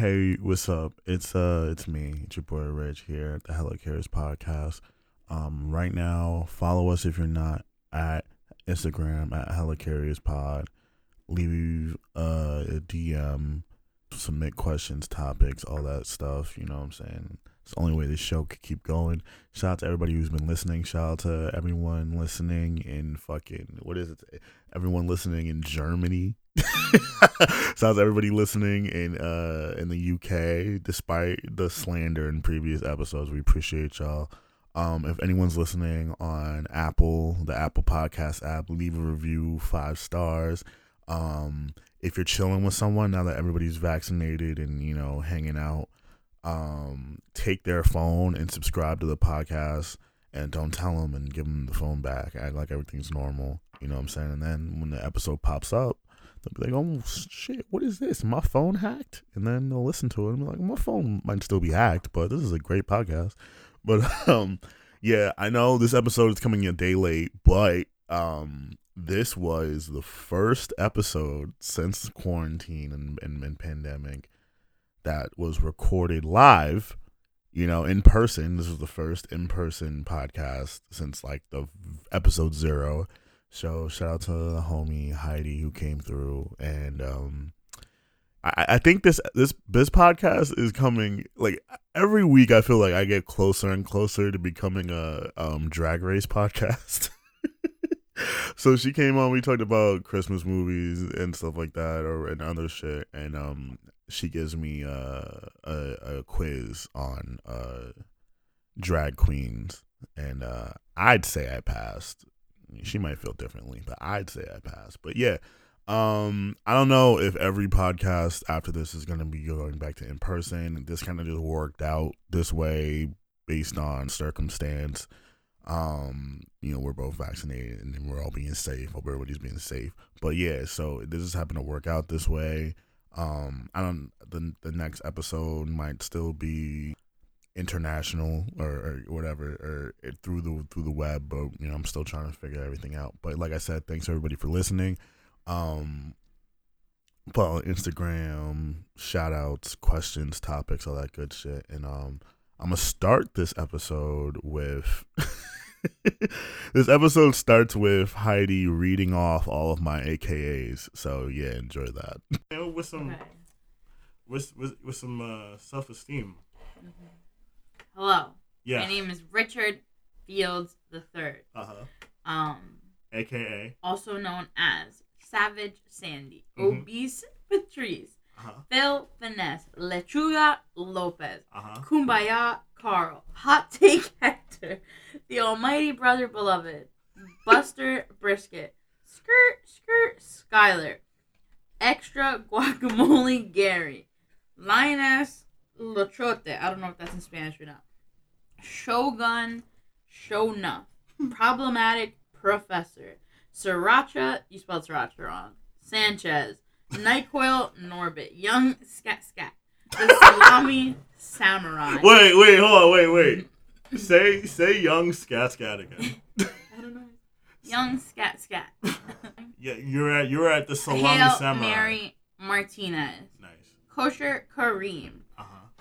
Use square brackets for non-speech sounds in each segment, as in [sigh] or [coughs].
Hey, what's up? It's uh, it's me, it's your boy Reg here at the Hello Cares podcast. Um, right now, follow us if you're not at Instagram at Hella Carriers Pod. Leave uh, a DM, submit questions, topics, all that stuff. You know what I'm saying? It's the only way this show could keep going. Shout out to everybody who's been listening. Shout out to everyone listening in fucking what is it? Everyone listening in Germany. [laughs] Shout out everybody listening in uh in the UK. Despite the slander in previous episodes, we appreciate y'all. Um, if anyone's listening on Apple, the Apple Podcast app, leave a review, five stars. Um, if you're chilling with someone now that everybody's vaccinated and you know hanging out, um, take their phone and subscribe to the podcast and don't tell them and give them the phone back. Act like everything's normal. You know what I'm saying? And then when the episode pops up, they'll be like, "Oh shit, what is this? My phone hacked?" And then they'll listen to it and be like, "My phone might still be hacked, but this is a great podcast." But [laughs] um, yeah, I know this episode is coming a day late, but um, this was the first episode since quarantine and, and, and pandemic that was recorded live, you know, in person. This was the first in person podcast since like the episode zero. So shout out to the homie Heidi who came through and um I, I think this this this podcast is coming like every week I feel like I get closer and closer to becoming a um drag race podcast. [laughs] so she came on, we talked about Christmas movies and stuff like that or and other shit and um she gives me uh, a a quiz on uh drag queens and uh I'd say I passed. She might feel differently, but I'd say I passed. But yeah, um, I don't know if every podcast after this is gonna be going back to in person. This kind of just worked out this way based on circumstance. Um, you know, we're both vaccinated and we're all being safe. Hope everybody's being safe. But yeah, so this is happened to work out this way. Um, I don't. The the next episode might still be international or, or whatever or it, through the through the web but you know i'm still trying to figure everything out. But like i said thanks everybody for listening. Um follow instagram shout outs questions topics all that good shit. And um i'm gonna start this episode with [laughs] this episode starts with heidi reading off all of my akas so yeah enjoy that. [laughs] With some Okay. with with, with some uh, self-esteem Hello. yeah. My name is Richard Fields III. uh-huh. Um, aka also known as Savage Sandy, Mhm. Obese Patrice, uh-huh. Phil Finesse, Lechuga Lopez, uh-huh. Kumbaya Carl, Hot Take [laughs] Hector, the Almighty Brother Beloved, Buster Brisket, Skirt Skirt Skyler, Extra Guacamole Gary, Lioness Lochote, I don't know if that's in Spanish or not, Shogun Shona, hmm. Problematic Professor, Sriracha, you spelled Sriracha wrong, Sanchez, Nyquil Norbit, Young Scat Scat, the [laughs] Salami Samurai. wait wait hold on wait wait. Say say young scat scat again. [laughs] I don't know. Young Scat Scat. [laughs] yeah you're at you're at the salami Hail samurai. Mary Martinez. nice. Kosher Kareem.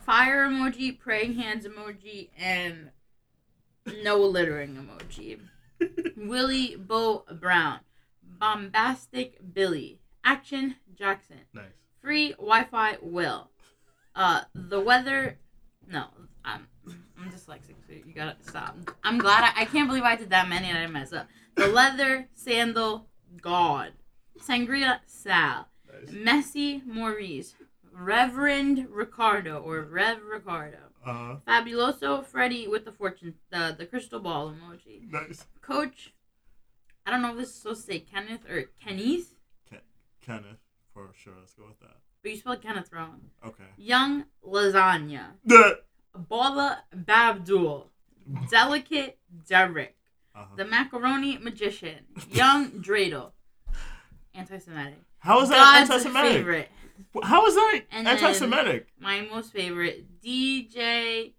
Fire emoji, praying hands emoji, and no littering emoji. [laughs] Willie Bo Brown. Bombastic Billy. Action Jackson. nice Free Wi-Fi Will. Uh, the weather. No, I'm I'm dyslexic, so you gotta stop. I'm glad I, I can't believe I did that many and I didn't mess up. The [laughs] leather sandal God. Sangria Sal. nice Messi Maurice. Reverend Ricardo or Rev Ricardo. uh-huh Fabuloso Freddy with the fortune the the crystal ball emoji. nice Coach. I don't know if this is supposed to say Kenneth or Kenneth, kenneth for sure let's go with that but you spelled Kenneth wrong. okay Young lasagna. the Bala Babdul. Delicate Derek. uh-huh. The macaroni magician. Young [laughs] Dreidel. Anti-Semitic. How is that God's anti-semitic favorite. how is that And anti-semitic My most favorite. DJ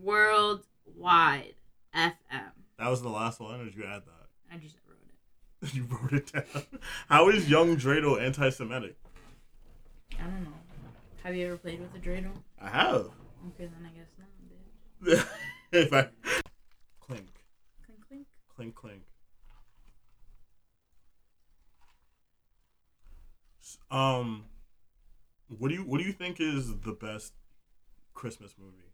Worldwide FM. that was the last one or did you add that I just wrote it. [laughs] you wrote it down how is young dreidel anti-semitic I don't know. Have you ever played with a dreidel? I have. Okay, then I guess not, bitch. [laughs] if I clink, Clink clink. clink, clink. Um, what do you what do you think is the best Christmas movie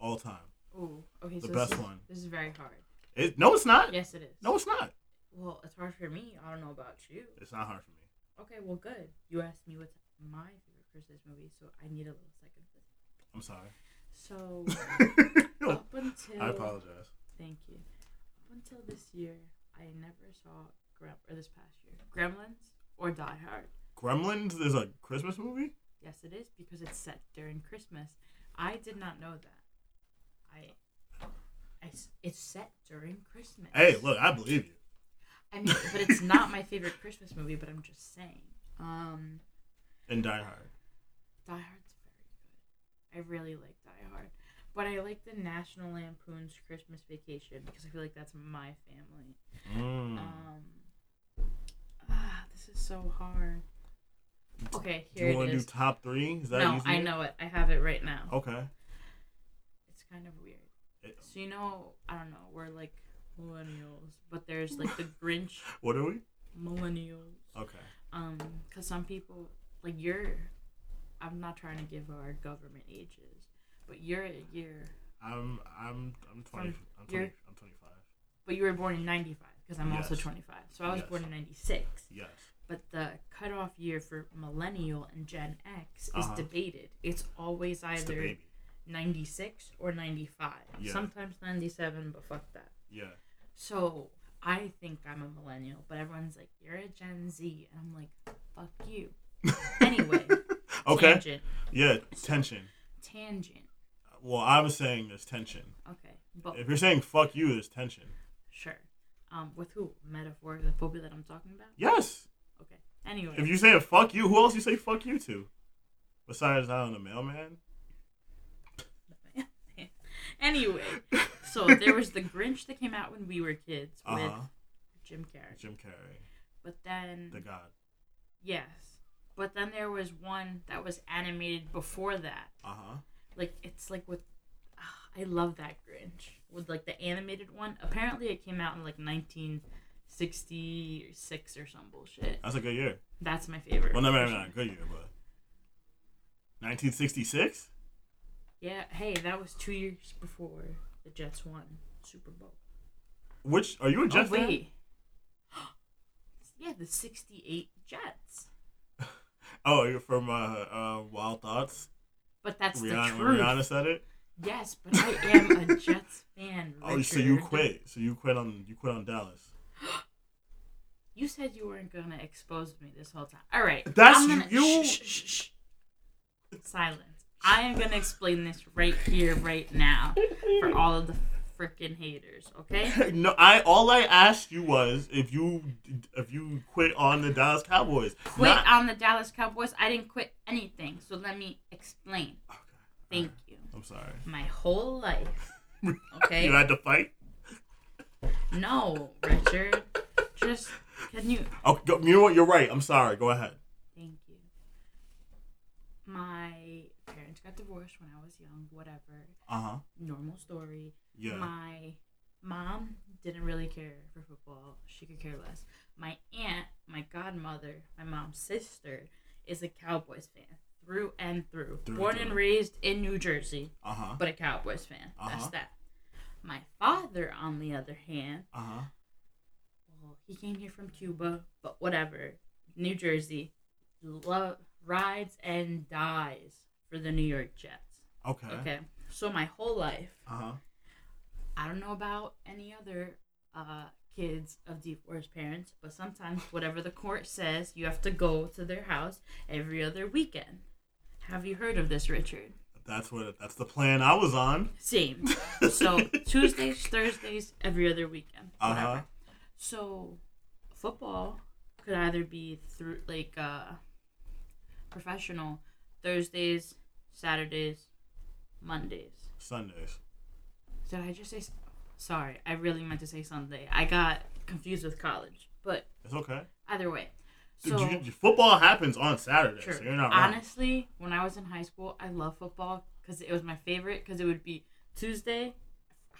all time? Ooh, okay. The so best this is, one. This is very hard. It, no, it's not. Yes, it is. No, it's not. Well, it's hard for me. I don't know about you. It's not hard for me. Okay, well, good. You asked me what's my favorite Christmas movie, so I need a little second. I'm sorry. So [laughs] up until I apologize. Thank you. Up until this year, I never saw Grem or this past year Gremlins or Die Hard. Gremlins is a Christmas movie. Yes, it is because it's set during Christmas. I did not know that. I, it's set during Christmas. Hey, look, I believe you. I mean, but it's not my favorite Christmas movie. But I'm just saying. Um, And Die Hard. Die Hard's very good. I really like Die Hard. But I like the National Lampoon's Christmas Vacation because I feel like that's my family. Mm. Um, ah, this is so hard. Okay, do here you it want to do top three? Is that No, easy? I know it. I have it right now. Okay. It's kind of weird. It- So you know, I don't know. We're like millennials, but there's like the [laughs] Grinch What are we? millennials. Okay. Um, cause some people like you're. I'm not trying to give our government ages, but you're a year. I'm I'm I'm twenty. From I'm twenty. I'm twenty five. But you were born in '95 because I'm also 25. So I was Yes. born in '96. Yes. But the cutoff year for millennial and Gen X is Uh-huh. debated. It's always either baby. 96 or 95. Yeah. Sometimes 97, but fuck that. Yeah. So I think I'm a millennial, but everyone's like, you're a Gen Z. And I'm like, fuck you. [laughs] Anyway, okay. tangent. Yeah. Tension. Tangent. Well, I was saying there's tension. Okay. But If you're saying fuck you, there's tension. sure. Um, with who? Metaphor, the phobia that I'm talking about? Yes. Okay. Anyway. If you say fuck you, who else you say fuck you to? Besides, I don't know, mailman. [laughs] anyway, so [laughs] there was the Grinch that came out when we were kids with huh. Jim Carrey. Jim Carrey, But then the god. yes. But then there was one that was animated before that. Uh huh. Like it's like with ah, I love that Grinch. With like the animated one. Apparently it came out in like 1966 or some bullshit. That's a good year. That's my favorite. Well, no, no, no, good year, but 1966. Yeah, hey, that was 2 years before the Jets won Super Bowl. Which are you a Jets oh, fan? wait. [gasps] yeah, the 68 Jets. [laughs] Oh, you're from uh, uh, Wild Thoughts. But that's Rihanna, the truth. Rihanna said it. Yes, but I am a [laughs] Jets fan. Oh, so you quit? So you quit on you quit on Dallas? You said you weren't gonna expose me this whole time. All right, That's I'm gonna, you- Shh, shh, shh. Silence. I am gonna explain this right here, right now, for all of the freaking haters. Okay? [laughs] no, I all I asked you was if you if you quit on the Dallas Cowboys. Quit Not- on the Dallas Cowboys. I didn't quit anything. So let me explain. Okay. Thank you. I'm sorry. My whole life. [laughs] Okay. you had to fight. No, Richard. Just can you? Oh, you know what? You're right. I'm sorry. Go ahead. Thank you. My parents got divorced when I was young. Whatever. Uh huh. Normal story. Yeah. My mom didn't really care for football. She could care less. My aunt, my godmother, my mom's sister, is a Cowboys fan through and through. Through Born and raised in New Jersey, Uh huh. but a Cowboys fan. That's Uh-huh. That's that. My father, on the other hand, Uh huh. Well, he came here from Cuba, but whatever. New Jersey, love rides and dies for the New York Jets. Okay. Okay, so my whole life, Uh huh. I don't know about any other uh, kids of divorced parents, but sometimes whatever the court says, you have to go to their house every other weekend. Have you heard of this, Richard? That's what. That's the plan I was on. Same. So [laughs] Tuesdays, Thursdays, every other weekend. Uh huh. So football could either be through like uh professional Thursdays, Saturdays, Mondays. Sundays. Did I just say? Sorry, I really meant to say Sunday. I got confused with college, but It's okay. either way. So You- you- football happens on Saturday, True. so you're not wrong. honestly, when I was in high school, I love football because it was my favorite. Because it would be Tuesday,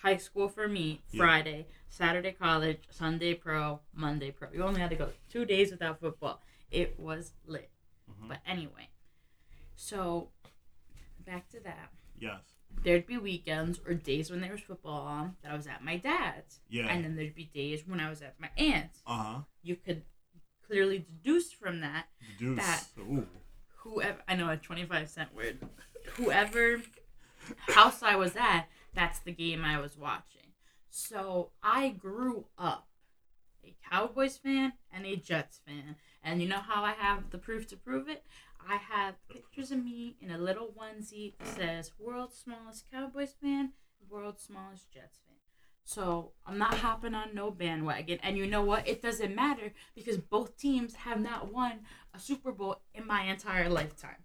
high school for me, Yeah. Friday, Saturday college, Sunday pro, Monday pro. You only had to go two days without football. It was lit. Mhm. But anyway, so back to that. Yes. There'd be weekends or days when there was football on that I was at my dad's, Yeah. and then there'd be days when I was at my aunt's. Uh huh. You could clearly deduce from that Deuce. That- Ooh. whoever I know a 25 cent word whoever house I was at that's the game I was watching. So I grew up a Cowboys fan and a Jets fan. And you know how I have the proof to prove it? I have pictures of me in a little onesie that says world's smallest Cowboys fan world's smallest Jets fan. So I'm not hopping on no bandwagon. And you know what? It doesn't matter because both teams have not won a Super Bowl in my entire lifetime.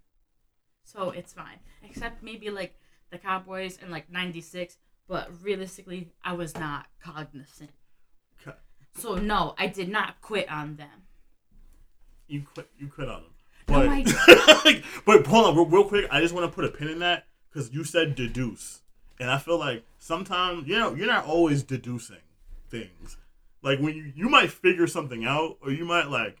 So it's fine. Except maybe like the Cowboys in like 96, but realistically, I was not cognizant. Okay. So no, I did not quit on them. You quit. You quit on them. No, But, I- [laughs] but hold on, real, real quick. I just want to put a pin in that because you said deduce, and I feel like sometimes you know you're not always deducing things. Like when you you might figure something out, or you might like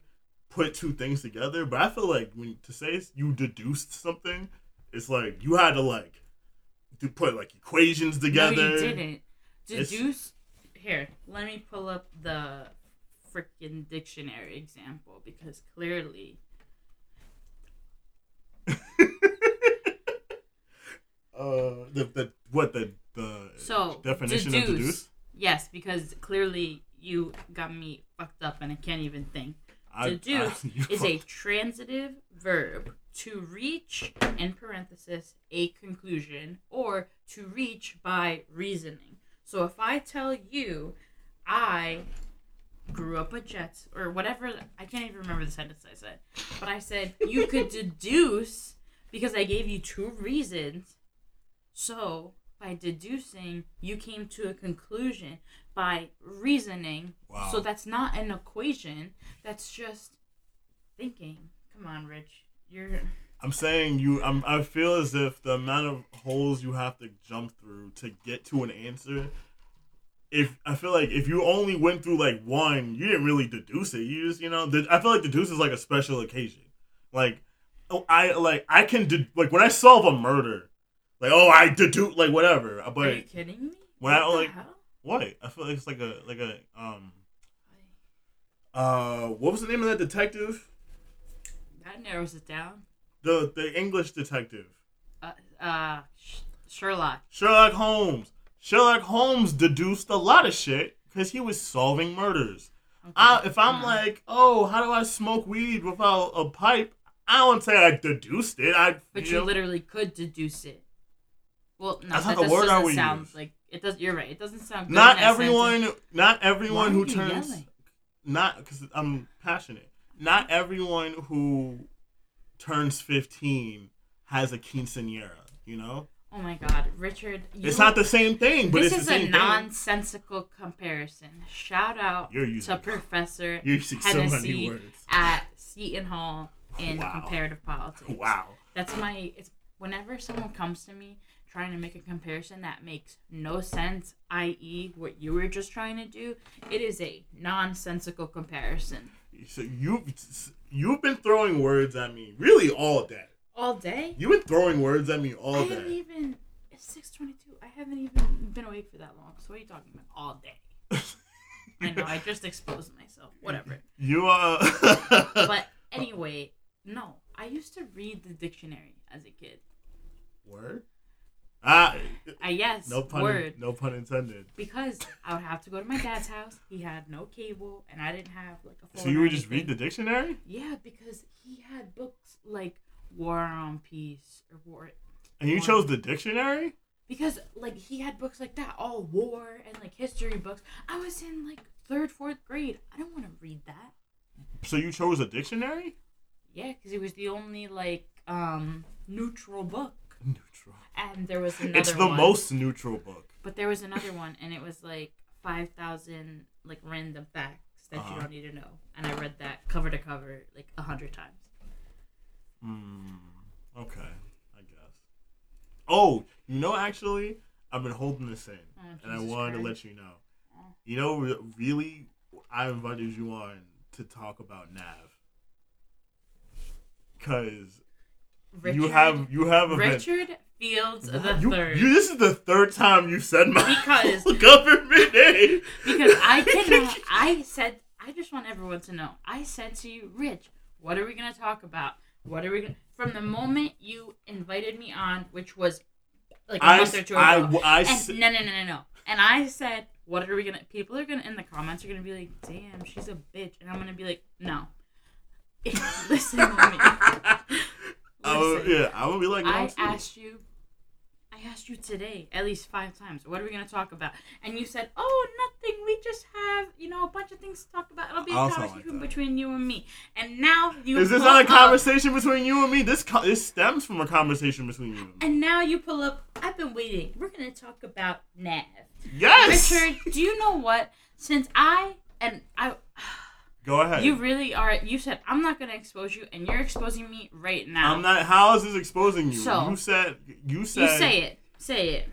put two things together. But I feel like when to say you deduced something, it's like you had to like to put like equations together. No, you didn't. It's- Deduce. Here, let me pull up the freaking dictionary example because clearly [laughs] Uh, the the what the the So, definition of deduce. deduce. Yes, because clearly you got me fucked up and I can't even think. I- Deduce I- [laughs] is a transitive verb to reach, in parenthesis, a conclusion or to reach by reasoning. So if I tell you I grew up with Jets or whatever, I can't even remember the sentence I said, but I said you could [laughs] deduce because I gave you two reasons. So by deducing, you came to a conclusion by reasoning. Wow. So that's not an equation. That's just thinking. Come on, Rich. You're I'm saying you. I'm. I feel as if the amount of holes you have to jump through to get to an answer. If I feel like if you only went through like one, you didn't really deduce it. You just, you know, I feel like deduce is like a special occasion. Like, oh, I like I can de- like when I solve a murder, like oh I deduce like whatever. But Are you kidding me? when I What the like hell? what I feel like it's like a like a um uh what was the name of that detective? That narrows it down. The the English detective. Uh, uh Sherlock. Sherlock Holmes. Sherlock Holmes deduced a lot of shit because he was solving murders. Okay. I, if I'm Uh, like, oh, how do I smoke weed without a pipe? I don't say I deduced it. I, but you you know, literally could deduce it. Well, no, That's that not the word I would sound use. like it does. You're right. It doesn't sound. Good not in that everyone, not everyone who turns, yelling? not because I'm passionate. Not everyone who turns 15 has a quinceanera. You know, Oh my God, Richard! You, it's not the same thing, but this it's is the a same thing. nonsensical comparison. Shout out to Professor [laughs] You're so Hennessy at Seton Hall in Wow. comparative politics. Wow. That's my. It's whenever someone comes to me trying to make a comparison that makes no sense, i.e., what you were just trying to do. It is a nonsensical comparison. So you you've been throwing words at me really all day. All day. You've been throwing words at me all I haven't day. even. It's six twenty-two. I haven't even been awake for that long. So what are you talking about? All day. [laughs] I know. I just exposed myself. Whatever. You uh [laughs] But anyway, no. I used to read the dictionary as a kid. word? Ah I yes. no pun word. no pun intended. because I would have to go to my dad's house. He had no cable, and I didn't have like a phone. So you would just read the dictionary? Yeah, because he had books like War on Peace or War. And you War- chose the dictionary? Because like he had books like that, all war and like history books. I was in like third, fourth grade. I don't want to read that. So you chose a dictionary? Yeah, because it was the only like um neutral book, Neutral. and there was another. It's the one. most neutral book. But there was another one, and it was like five thousand like random facts that Uh-huh. you don't need to know. And I read that cover to cover like a hundred times. Hmm. Okay. I guess. Oh, you know, actually, I've been holding this in, Oh, and I wanted to let you know. Oh. You know, really, I invited you on to talk about Nav, because you have you have a Richard Fields the you, third. you- this is the third time you said my Because- [laughs] government name. because I [laughs] cannot. I said I just want everyone to know. I said to you, Rich, what are we gonna talk about? What are we gonna? From the moment you invited me on, which was like a I, month or two I, ago, I, and s- no, no, no, no, no. And I said, what are we gonna? People are gonna in the comments are gonna be like, damn, she's a bitch, and I'm gonna be like, no. [laughs] Listen to me. I would- Listen. yeah, I would be like, I asked you, I asked you today at least five times. What are we gonna talk about? And you said, "Oh, nothing. We just have you know a bunch of things to talk about. It'll be a sound like conversation between you and me." And now you Is this not a up- conversation between you and me? This co- this stems from a conversation between you and me. And now you pull up. I've been waiting. We're gonna talk about Nav. Yes. Richard, do you know what? Since I and I, Go ahead. you really are. You said I'm not gonna expose you, and you're exposing me right now. I'm not. How is this exposing you? So- you said. You said. You say it. Say it.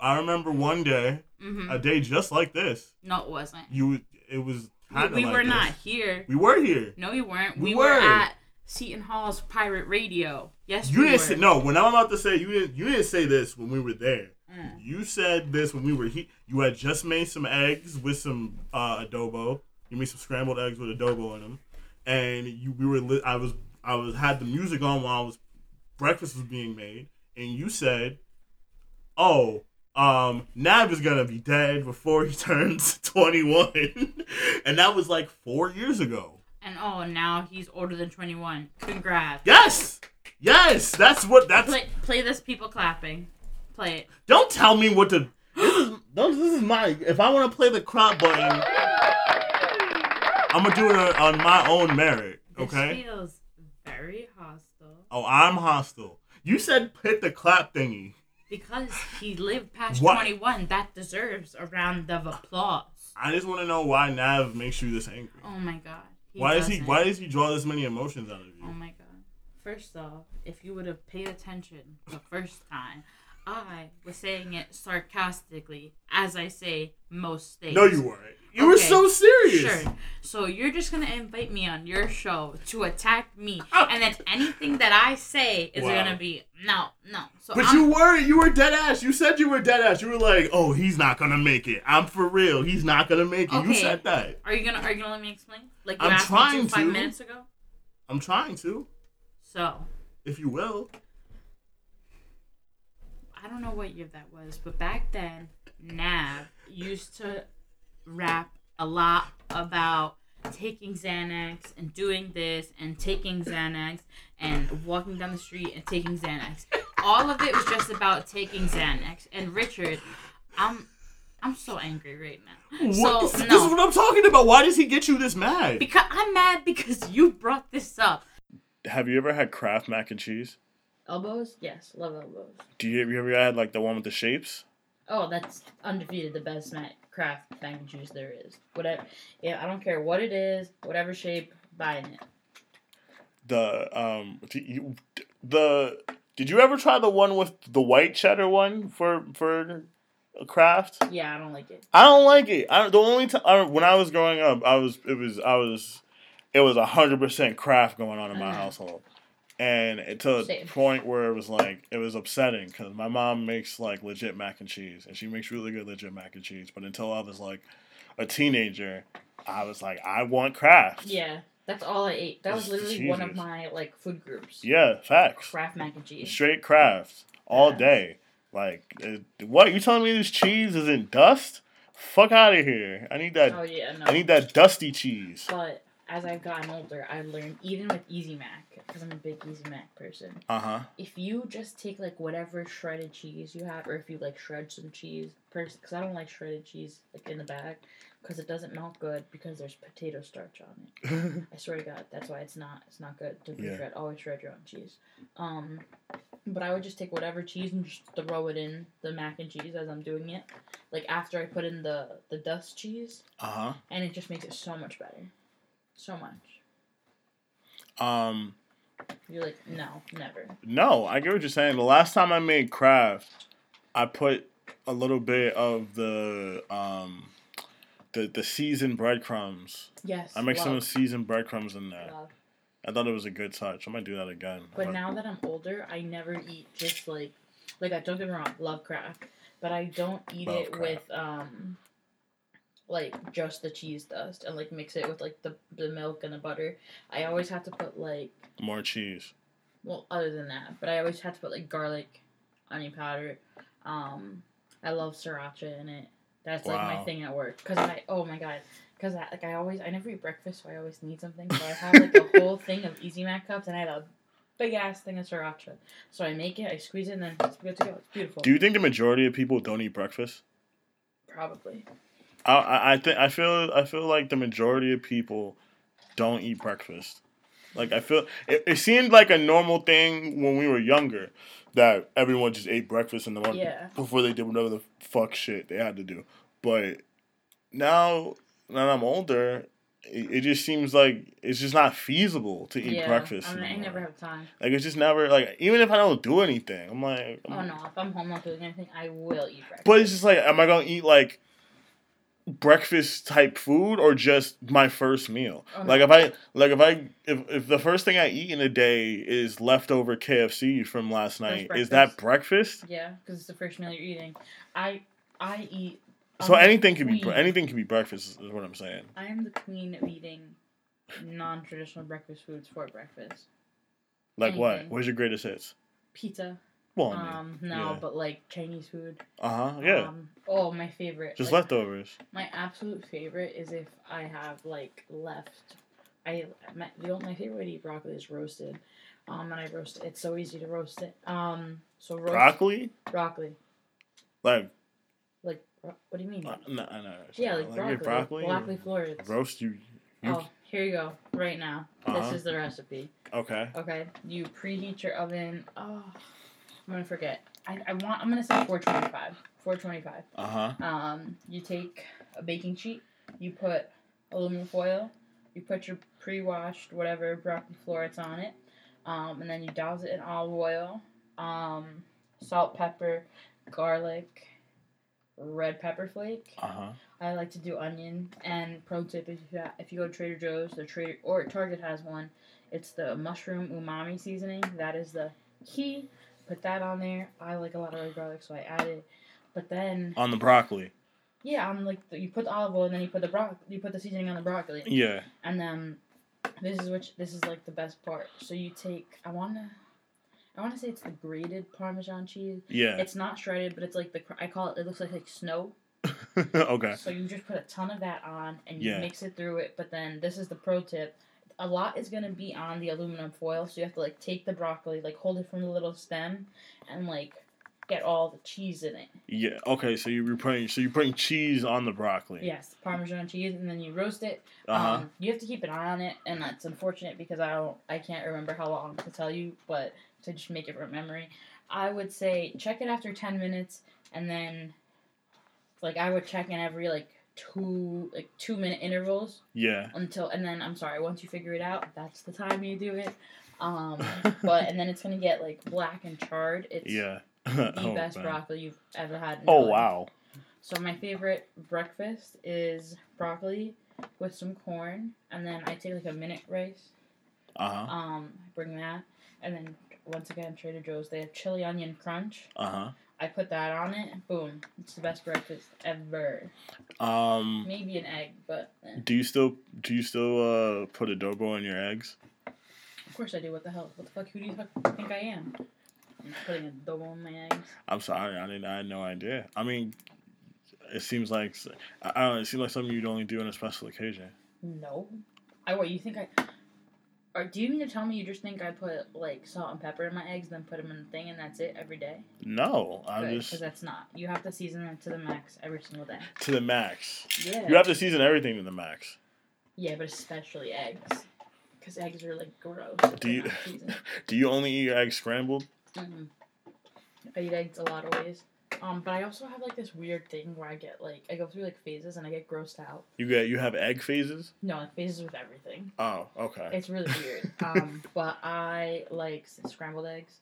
I remember one day, hmm a day just like this. No, it wasn't. You. It was. We, we like were this. not here. We were here. No, you weren't. We We, were. were. at Seton Hall's Pirate Radio. Yes, You we didn't were. say no. When I'm about to say you didn't. You didn't say this when we were there. Mm. You said this when we were here. You had just made some eggs with some uh, adobo. You made some scrambled eggs with adobo in them, and you we were. Li- I was. I was had the music on while I was breakfast was being made, and you said, "Oh, um, Nav is gonna be dead before he [laughs] turns 21," and that was like four years ago. And oh, now he's older than 21. Congrats. Yes, yes, that's what that's. Play, play this people clapping. Play it. Don't tell me what to. This is this is my. If I want to play the crop button, I'm gonna do it on, my own merit. Okay. This feels very hostile Oh, I'm hostile. You said hit the clap thingy. because he lived past What? 21. That deserves a round of applause. I just want to know why Nav makes you this angry. Oh my god. He why does he? doesn't. Why does he draw this many emotions out of you? Oh my god. First off, if you would have paid attention the first time, I was saying it sarcastically, as I say most things. No, you weren't. You were so serious. Sure. So you're just gonna invite me on your show to attack me, [laughs] oh. and then anything that I say is Wow. gonna be no, no. So But I'm, you were you were dead ass. You said you were dead ass. You were like, "Oh, he's not gonna make it. I'm for real. He's not gonna make it." You said that. are you gonna are you gonna let me explain? Like you I'm asked me trying to five to. minutes ago. I'm trying to, So if you will. I don't know what year that was, but back then, Nav used to rap a lot about taking Xanax and doing this and taking Xanax and walking down the street and taking Xanax. All of it was just about taking Xanax. And Richard, I'm I'm so angry right now. What? So this no, is what I'm talking about. Why does he get you this mad? because I'm mad because you brought this up. Have you ever had Kraft mac and cheese? Elbows? Yes, love elbows. Do you, you ever had like the one with the shapes? Oh, that's undefeated, the best mac, Kraft mac juice there is. Whatever, yeah, I don't care what it is, whatever shape, buying it. The um, you, the did you ever try the one with the white cheddar one for for a Kraft? Yeah, I don't like it. I don't like it. I the only time when I was growing up, I was it was I was it was a hundred percent Kraft going on in my Mhm. household, and it to the Same. point where it was like it was upsetting because my mom makes like legit mac and cheese, and she makes really good legit mac and cheese. But until I was like a teenager, I was like, I want Kraft. Yeah, that's all I ate. That was Jesus. literally one of my like food groups. Yeah, facts. Kraft mac and cheese. Straight Kraft all Yeah. day. Like, it, what you telling me? This cheese is in dust? Fuck out of here! I need that. Oh yeah, no. I need that dusty cheese. But as I've gotten older, I learned even with Easy Mac, because I'm a big Easy Mac person. Uh huh. If you just take like whatever shredded cheese you have, or if you like shred some cheese, because I don't like shredded cheese like in the bag, because it doesn't melt good because there's potato starch on it. [laughs] I swear to God, that's why it's not it's not good to Yeah. shred. Always shred your own cheese. Um, But I would just take whatever cheese and just throw it in the mac and cheese as I'm doing it. Like after I put in the the dust cheese, Uh huh. and it just makes it so much better. So much. Um, You're like, no, never. no, I get what you're saying. The last time I made Kraft, I put a little bit of the um, the the seasoned breadcrumbs. Yes. I make some love, seasoned breadcrumbs in there. love. I thought it was a good touch. I might do that again. But now that I'm older, I never eat just like like I don't get me wrong, love Kraft, but I don't eat Love it Kraft. with um like just the cheese dust and like mix it with like the the milk and the butter. I always have to put like more cheese. well other than that, but I always have to put like garlic, onion powder. Um, I love sriracha in it. That's like my thing at work because I oh my god because I like I always I never eat breakfast so I always need something so I have like a [laughs] whole thing of Easy Mac cups and I have a big ass thing of sriracha. So I make it, I squeeze it, and then it's good to go. It's beautiful. Do you think the majority of people don't eat breakfast? Probably. I I, think I feel I feel like the majority of people don't eat breakfast. Like I feel it, it seemed like a normal thing when we were younger that everyone just ate breakfast in the morning Yeah. before they did whatever the fuck shit they had to do. But now that I'm older, it, it just seems like it's just not feasible to eat yeah. breakfast. I, mean, I never have time. Like it's just never like even if I don't do anything, I'm like, Oh no, if I'm home not doing anything, I will eat breakfast. But it's just like, am I gonna eat like breakfast type food or just my first meal? Oh, Like no. if I like if I if, if the first thing I eat in a day is leftover KFC from last night, is that breakfast? Yeah, because it's the first meal you're eating. I I eat. So I'm the anything can be anything can be breakfast is what I'm saying. I am the queen of eating non-traditional breakfast foods for breakfast. Like what? Anything. Where's your greatest hits? Pizza. Well, I mean, Um, no, yeah. but like Chinese food. uh huh, yeah, Um, oh, my favorite. just like, leftovers. My absolute favorite is if I have like left. I my the only, my favorite way to eat broccoli is roasted. Um, and I roast it. It's so easy to roast it. Um, so roast Broccoli, broccoli. like Like bro- what do you mean? uh, no, no, yeah, like broccoli. your broccoli, Broccoli florets. roast you. you Oh, here you go. Right now, Uh-huh. this is the recipe. Okay, Okay, you preheat your oven. Oh, I'm gonna forget. I, I want. I'm gonna say 425. 425. uh huh, Um, you take a baking sheet, you put aluminum foil, you put your pre-washed whatever broccoli florets on it, um, and then you douse it in olive oil, um, salt, pepper, garlic, red pepper flake. uh huh. I like to do onion. And pro tip: if you if you go to Trader Joe's, the Trader or Target has one. It's the mushroom umami seasoning. That is the key. Put that on there. I like a lot of red garlic, so I add it. But then On the broccoli, yeah, on like the, you put the olive oil and then you put the bro- you put the seasoning on the broccoli, yeah. and then this is which this is like the best part. So you take I wanna I wanna say it's the grated Parmesan cheese. Yeah. It's not shredded, but it's like the I call it. It looks like like snow. [laughs] okay. So you just put a ton of that on and you Yeah. mix it through it. But then this is the pro tip. A lot is gonna be on the aluminum foil, so you have to like take the broccoli, like hold it from the little stem, and like get all the cheese in it. Yeah. Okay. So you're putting so you're putting cheese on the broccoli. Yes, Parmesan cheese, and then you roast it. Uh huh. Um, you have to keep an eye on it, and that's unfortunate because I don't, I can't remember how long to tell you, but to just make it from memory, I would say check it after ten minutes, and then, like I would check in every like two like two minute intervals yeah. until, and then I'm sorry, once you figure it out, that's the time you do it. Um, [laughs] but and then it's gonna get like black and charred. It's yeah. [laughs] the oh, best man. broccoli you've ever had. In Oh life. wow. So my favorite breakfast is broccoli with some corn, and then I take like a minute rice. Uh huh. Um, bring that, and then once again Trader Joe's they have chili onion crunch. Uh huh. I put that on it. Boom! It's the best breakfast ever. Um. Maybe an egg, but eh. Do you still do you still uh put adobo in your eggs? of course I do. What the hell? What the fuck? Who do you think I am? I'm putting adobo on my eggs. I'm sorry. I didn't. I had no idea. I mean, it seems like I I don't. know, It seems like something you'd only do on a special occasion. No. I what? You think I? Or do you mean to tell me you just think I put like salt and pepper in my eggs, then put them in the thing, and that's it every day? No, I'm Because just that's not. You have to season them to the max every single day. to the max. Yeah. You have to season everything to the max. Yeah, but especially eggs. Because eggs are like gross. Do you- [laughs] Do you only eat your eggs scrambled? Mm-mm. I eat eggs a lot of ways. Um, but I also have like this weird thing where I get like I go through like phases and I get grossed out. You get you have egg phases. No, like phases with everything. Oh, okay. It's really weird. [laughs] um, but I like scrambled eggs.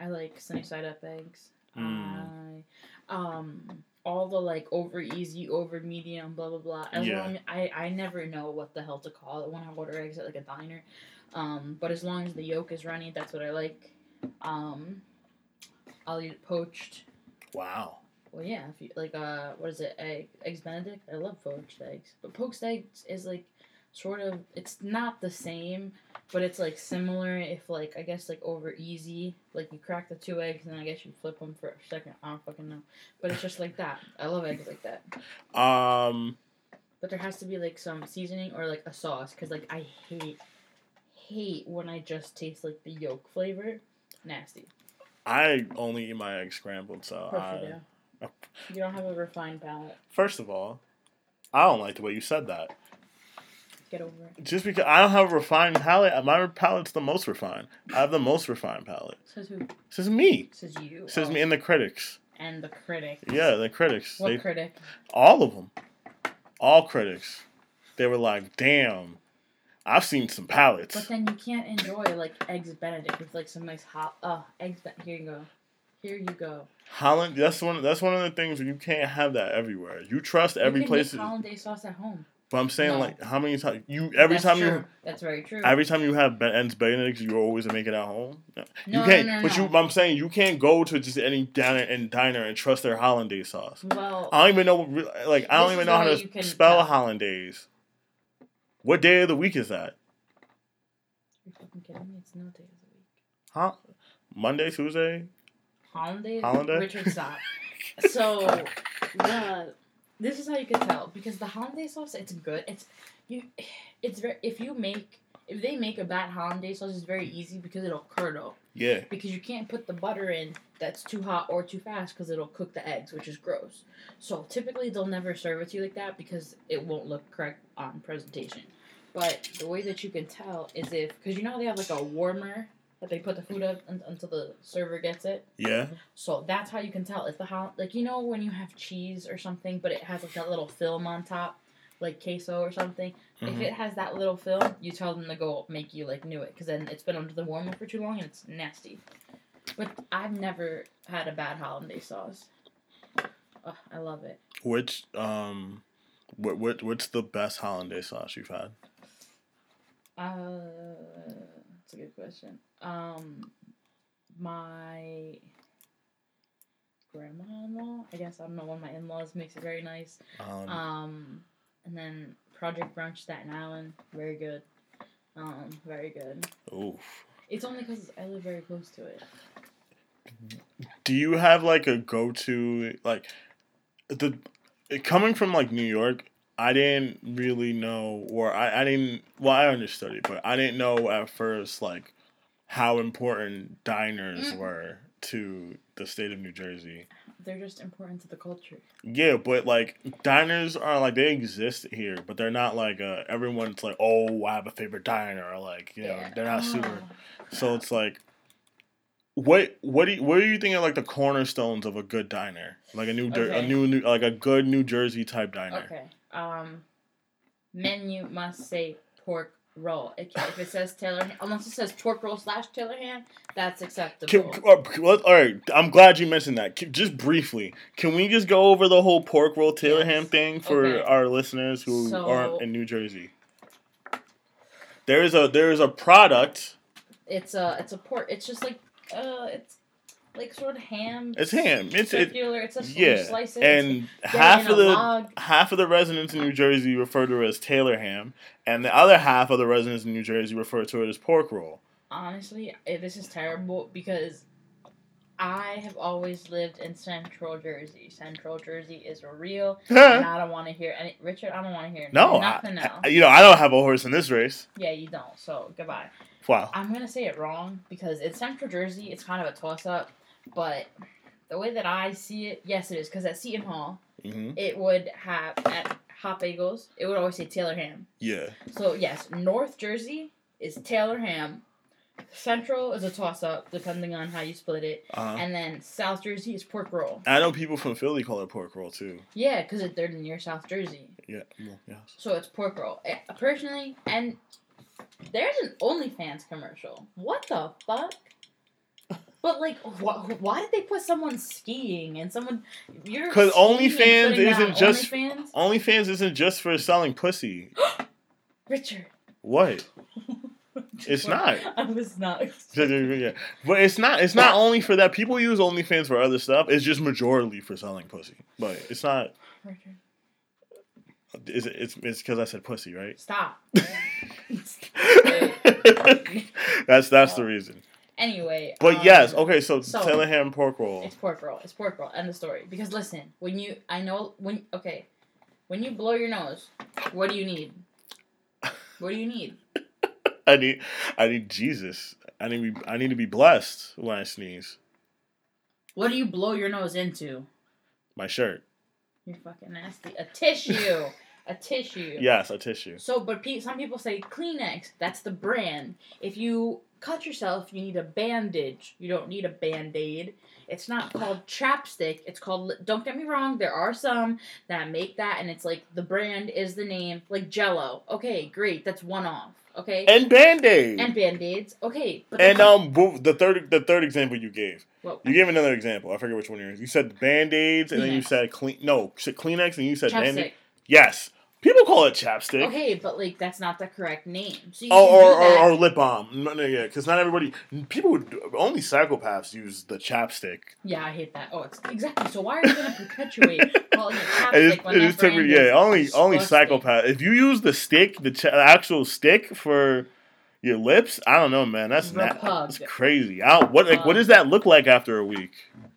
I like sunny side up eggs. Mm. I um all the like over easy, over medium, blah blah blah. As Yeah. long I I never know what the hell to call it when I order eggs at like a diner. Um, but as long as the yolk is runny, that's what I like. Um, I'll eat it poached. Wow. Well, yeah, if you like, uh, what is it? Egg, eggs Benedict. I love poached eggs, but poached eggs is like sort of. It's not the same, but it's like similar. If like I guess like over easy, like you crack the two eggs and then I guess you flip them for a second. I don't fucking know, but it's just like that. I love eggs like that. Um. But there has to be like some seasoning or like a sauce, cause like I hate, hate when I just taste like the yolk flavor. Nasty. I only eat my eggs scrambled, so Of I, you do. You don't have a refined palate. first of all, I don't like the way you said that. Get over it. Just because I don't have a refined palate, my palate's the most refined. I have the most refined palate. Says who? Says me. Says you. Says Oh. me and the critics. and the critic. Yeah, the critics. What They, critic? all of them. All critics. They were like, "Damn, I've seen some palettes. But then you can't enjoy like eggs Benedict with like some nice hot. Oh, eggs. Ben- Here you go. Here you go. Holland. That's one. That's one of the things where you can't have that everywhere. You trust every you can place. Make hollandaise sauce at home. But I'm saying No. like, how many times you every That's time true. you That's very true. every time you have ends Benedict's, you always make it at home. No. No, you can't. but you, I'm saying you can't go to just any diner and diner and trust their hollandaise sauce. well, I don't even know. what Like I don't even know how to spell hollandaise. What day of the week is that? you're fucking kidding me. It's no day of the week. Huh? Monday, Tuesday. Hollandaise. Hollandaise? Richard, stop. [laughs] so, the this is how you can tell because the hollandaise sauce, it's good. It's you. It's very if you make if they make a bad hollandaise sauce, it's very easy because it'll curdle. Yeah. because you can't put the butter in that's too hot or too fast because it'll cook the eggs, which is gross. So typically they'll never serve it to you like that because it won't look correct on presentation. But the way that you can tell is if because you know how they have like a warmer that they put the food up un- until the server gets it. Yeah. So that's how you can tell if the hol- like you know when you have cheese or something, but it has like that little film on top, like queso or something. If Mhm. it has that little film, you tell them to go make you like new it because then it's been under the warmer for too long and it's nasty. But I've never had a bad hollandaise sauce. Ugh, I love it. Which um, what what what's the best hollandaise sauce you've had? Uh, that's a good question. Um, my grandma-in-law. I guess I don't know. One of my in-laws makes it very nice. Um, Um, and then Project Brunch Staten Island, very good. Um, very good. oof. It's only because I live very close to it. Do you have like a go to like the coming from like New York? I didn't really know, or I, I didn't. Well, I understood it, but I didn't know at first like how important diners Mm. were to the state of New Jersey. They're just important to the culture. Yeah, but like diners are like they exist here, but they're not like uh everyone's like oh I have a favorite diner or like you know they're not super. Oh, So it's like, what what do you, what do you think are like the cornerstones of a good diner? Like a new Jer- a new, new like a good New Jersey type diner. Okay. Um, menu must say pork roll. It can, if it says Taylor, unless it says pork roll slash Taylor ham, that's acceptable. Can, uh, let- all right, I'm glad you mentioned that. Can- Just briefly, can we just go over the whole pork roll Taylor Yes. ham thing for Okay. our listeners who So- aren't in New Jersey? There is a there is a product. It's a it's a pork. It's just like uh, it's like sort of ham. It's ham. It's it, circular. It's a yeah, slice it. and half of the log. half of the residents in New Jersey refer to it as Taylor ham, and the other half of the residents in New Jersey refer to it as pork roll. Honestly, eh, this is terrible because I have always lived in Central Jersey. Central Jersey is real, [laughs] and I don't want to hear any. Richard, I don't want to hear no, nothing. I- you know I don't have a horse in this race. yeah, you don't. So goodbye. Wow. I'm gonna say it wrong because in Central Jersey, it's kind of a toss up. But the way that I see it, yes, it is because at Seton Hall, hmm it would have at Hot Bagels, it would always say Taylor Ham. Yeah. So yes, North Jersey is Taylor Ham. Central is a toss up, depending on how you split it. Uh-huh. And then South Jersey is pork roll. I know people from Philly call it pork roll too. Yeah, because they're near South Jersey. Yeah. Well, yes. So it's pork roll. Eh, Personally, and there's an OnlyFans commercial. What the fuck? But like, wh- why did they put someone skiing and someone? You're because OnlyFans isn't just- OnlyFans? OnlyFans isn't just for selling pussy. [gasps] Richard. What? [laughs] It's not. I was not. [laughs] yeah. But it's not. It's not only for that. People use OnlyFans for other stuff. It's just majorly for selling pussy. But it's not. Richard, It's it's it's because I said pussy, right? stop. [laughs] that's that's the reason. Anyway. But um, yes, okay. So, so- Taylor ham pork roll. It's pork roll. It's pork roll. End of story. Because listen, when you, I know when. Okay, when you blow your nose, what do you need? What do you need? [laughs] I need I need Jesus. I need be, I need to be blessed when I sneeze. What do you blow your nose into? My shirt. You're fucking nasty. A tissue. a tissue. [laughs] Yes, a tissue. So, but pe- some people say Kleenex. That's the brand. If you cut yourself, you need a bandage. You don't need a band aid. It's not called chapstick. It's called. Don't get me wrong. There are some that make that, and it's like the brand is the name, like Jello. Okay, great. That's one off. Okay. And Band-Aid. And band aids. Okay. But And um, the third the third example you gave, Well, you gave another example. I forget which one you You said band aids, and then you said clean. No, Kleenex, and you said band chapstick. aid. Yes, people call it chapstick. Okay, but like that's not the correct name. So Oh, or, or, or lip balm. No, no, yeah, because not everybody. People would only psychopaths use the chapstick. Yeah, I hate that. Oh, it's exactly. So why are you gonna perpetuate [laughs] calling it chapstick It just, when it that just took brand me. Yeah, is only only disgusting? psychopath. If you use the stick, the, actual stick for your lips, I don't know, man. That's not. Repug. That's crazy. I don't, what like what uh, does that look like after a week?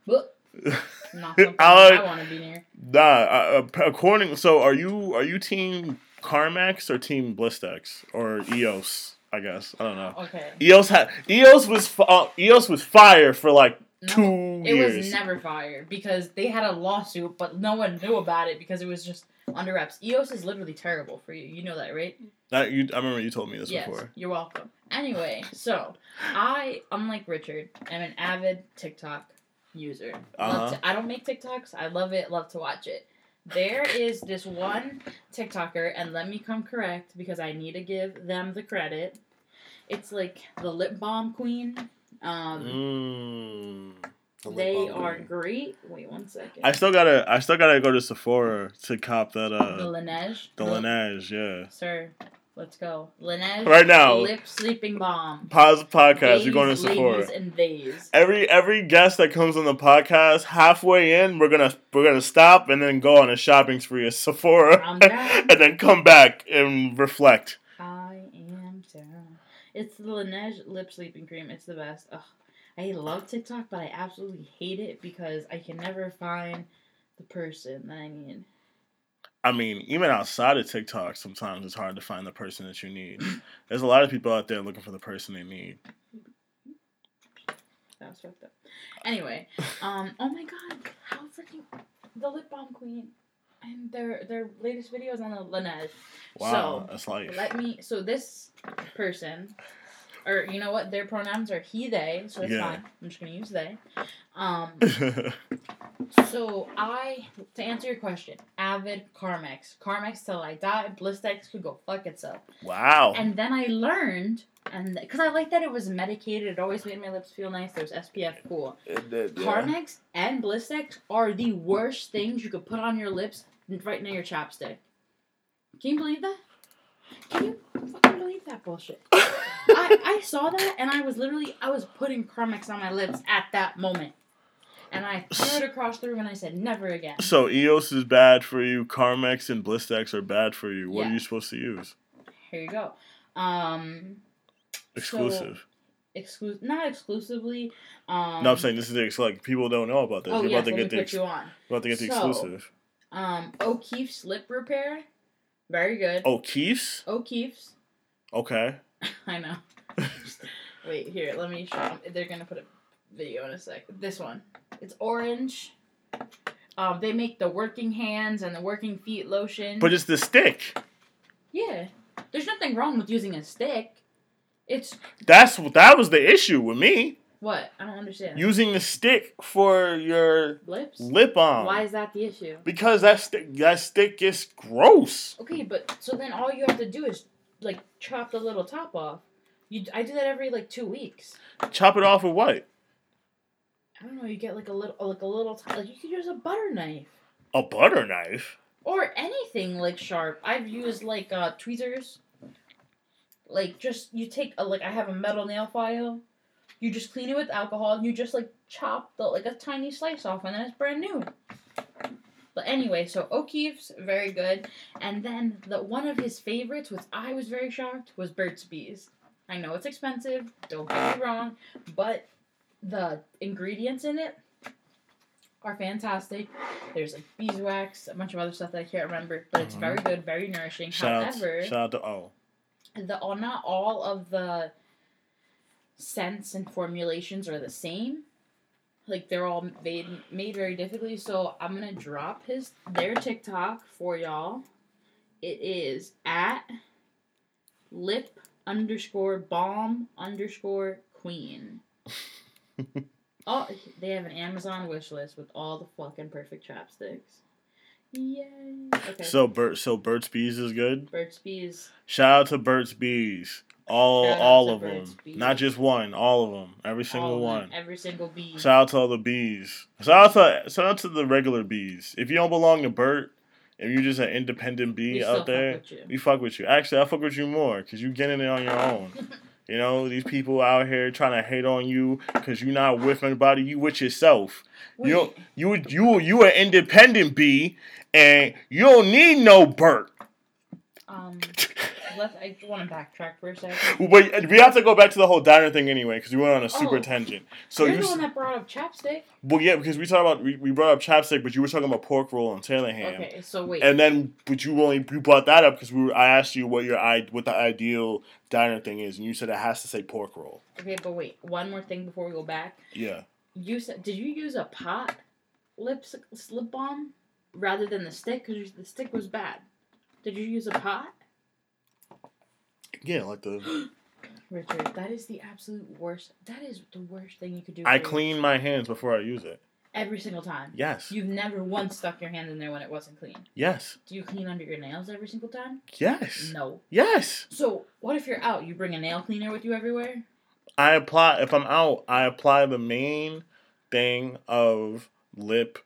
[laughs] Not [laughs] something I- I want to be near. Nah, uh, uh, according. So, are you are you team Carmex or team Blistex or EOS? I guess I don't know. Okay. EOS had EOS was uh, EOS was fire for like No, two It years. was never fire because they had a lawsuit, but no one knew about it because it was just under wraps. EOS is literally terrible for you. You know that, right? That you, I remember you told me this yes. before. You're welcome. Anyway, so I, unlike Richard, am an avid TikTok user. Uh-huh. to- I don't make TikToks. I love it. Love to watch it. There is this one TikToker, and let me come correct because I need to give them the credit. It's like the lip balm queen. Um, Mm, the they are queen. great. Wait one second. I still gotta I still gotta go to Sephora to cop that Uh, the Laneige. the Laneige, yeah. Sir, let's go. Laneige. Right now. Lip sleeping bomb. Pause the podcast. You're going to Sephora. and days. Every every guest that comes on the podcast, halfway in, we're gonna we're gonna stop and then go on a shopping spree at Sephora, I'm down. [laughs] and then come back and reflect. I am down. It's the Laneige lip sleeping cream. It's the best. Ugh. I love TikTok, but I absolutely hate it because I can never find the person that I need. I mean, even outside of TikTok, sometimes it's hard to find the person that you need. [clears throat] There's a lot of people out there looking for the person they need. That was fucked up. Anyway, [laughs] um, oh my god, how freaking the lip balm queen and their their latest videos on the Laneige. Wow, So, that's life. Let me. So this person, or you know what, their pronouns are he they, so it's Yeah. fine. I'm just gonna use they. Um. [laughs] So I, to answer your question, avid Carmex, Carmex till I die. Blistex could go fuck itself. wow. And then I learned, and because I like that it was medicated, it always made my lips feel nice. There's SPF, cool. It did, yeah. Carmex and Blistex are the worst things you could put on your lips right near your chapstick. Can you believe that? Can you fucking believe that bullshit? [laughs] I, I saw that and I was literally I was putting Carmex on my lips at that moment. And I threw it across the room and I said, never again. So EOS is bad for you. Carmex and Blistex are bad for you. What are you supposed to use? Here you go. Um Exclusive. exclusive not exclusively. Um no, I'm saying this is ex- like people don't know about this. Oh You're yes, about to get the ex- you on. about to get the So- exclusive. Um O'Keefe's lip repair. Very good. Keefs. O'Keefe's. Okay. [laughs] I know. Wait, here, let me show them. They're gonna put a video in a sec. This one. It's orange. Um, they make the working hands and the working feet lotion. But it's the stick. yeah. There's nothing wrong with using a stick. It's That's that was the issue with me what I don't understand. using the stick for your lips. lip balm. Why is that the issue? Because that stick that stick gets gross. Okay, but so then all you have to do is like chop the little top off. You, I do that every like two weeks. Chop it off with what? I don't know. You get like a little, like a little, t- like you could use a butter knife A butter knife. or anything like sharp. I've used like uh tweezers. Like just you take a like I have a metal nail file. You just clean it with alcohol and you just like chop the like a tiny slice off and then it's brand new. But anyway, so O'Keefe's very good, and then the one of his favorites, which I was very shocked, was Burt's Bees. I know it's expensive, don't get me wrong, but the ingredients in it are fantastic. There's like beeswax, a bunch of other stuff that I can't remember, but it's Mhm. very good, very nourishing. Shout However, out, shout out to O. the all not all of the scents and formulations are the same. Like they're all made made very differently. So I'm gonna drop his their TikTok for y'all. It is at lip underscore bomb underscore queen. [laughs] oh, they have an Amazon wish list with all the fucking perfect chapsticks. Yay! Okay. So Burt, so Burt's Bees is good. Burt's Bees. Shout out to Burt's Bees. All Shout out all of them, Bees. not just one. All of them. Every single one. every single bee. Shout out to all the bees. Shout out to shout out to the regular bees. If you don't belong to Burt, if you're just an independent bee out there, we fuck with you. Actually, I fuck with you more because you're getting it on your own. [laughs] You know, these people out here trying to hate on you because you're not with anybody. You with yourself. You don't. You you you an independent bee, and you don't need no Burt. Um, let I just want to backtrack for a second. But we have to go back to the whole diner thing anyway because we went on a super Oh. tangent. So You're you, the one that brought up chapstick. well, yeah, because we talked about we, we brought up chapstick, but you were talking about pork roll and Taylor ham. Okay, so wait. And then, but you only you brought that up because we were, I asked you what your i what the ideal diner thing is, and you said it has to say pork roll. okay, but wait. One more thing before we go back. Yeah, You said, did you use a pot lip lip balm rather than the stick? Because the stick was bad. Did you use a pot? Yeah, like the [gasps] Richard, that is the absolute worst. That is the worst thing you could do. I clean my hands before I use it. every single time. Yes, You've never once stuck your hand in there when it wasn't clean. yes, Do you clean under your nails every single time? yes, No. yes. So what if you're out? You bring a nail cleaner with you everywhere? I apply if I'm out. I apply the main thing of lip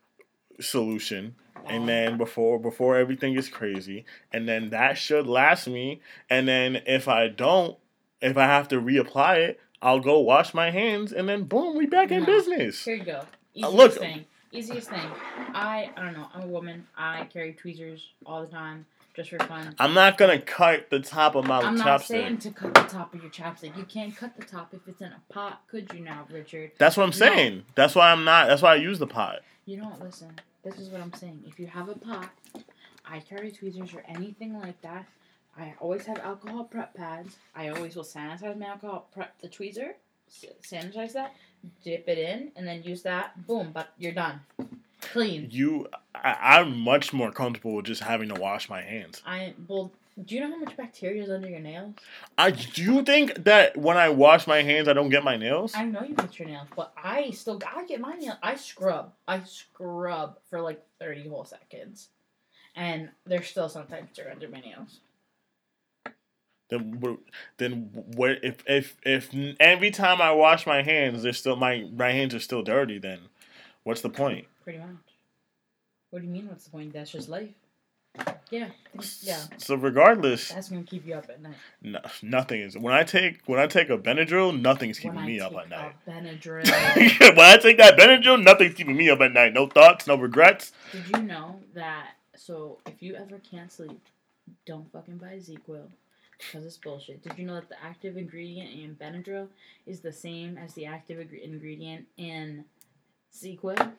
solution and then before before everything is crazy and then that should last me and then if i don't if i have to reapply it i'll go wash my hands and then boom we back in business Here you go. Uh, Easiest look- thing. Easiest thing. I I don't know. I'm a woman. I carry tweezers all the time just for fun. i'm not gonna cut the top of my I'm not saying to cut the top of your chapstick. You can't cut the top if it's in a pot, could you now, Richard? that's what i'm saying that's why i'm not that's why i use the pot You don't listen. This is what I'm saying. If you have a pot, I carry tweezers or anything like that. I always have alcohol prep pads. I always will sanitize my alcohol prep the tweezer, sanitize that, dip it in, and then use that. Boom, but you're done. Clean. you I, i'm much more comfortable with just having to wash my hands I well, do you know how much bacteria is under your nails? I do you think that when I wash my hands I don't get my nails? I know you get your nails, but I still I get my nails. I scrub. I scrub for like thirty whole seconds, and there's still sometimes dirt under my nails. Then what? Then what? If if if every time I wash my hands, they're still my my hands are still dirty. Then what's the point? Pretty much. What do you mean? What's the point? That's just life. Yeah, yeah. So regardless, That's gonna keep you up at night. no, nothing is. When I take when I take a Benadryl, nothing's keeping when me up at night. a Benadryl. [laughs] when I take that Benadryl, nothing's keeping me up at night. No thoughts, no regrets. Did you know that? So if you ever can't sleep, don't fucking buy ZzzQuil because it's bullshit. Did you know that the active ingredient in Benadryl is the same as the active ingredient in ZzzQuil?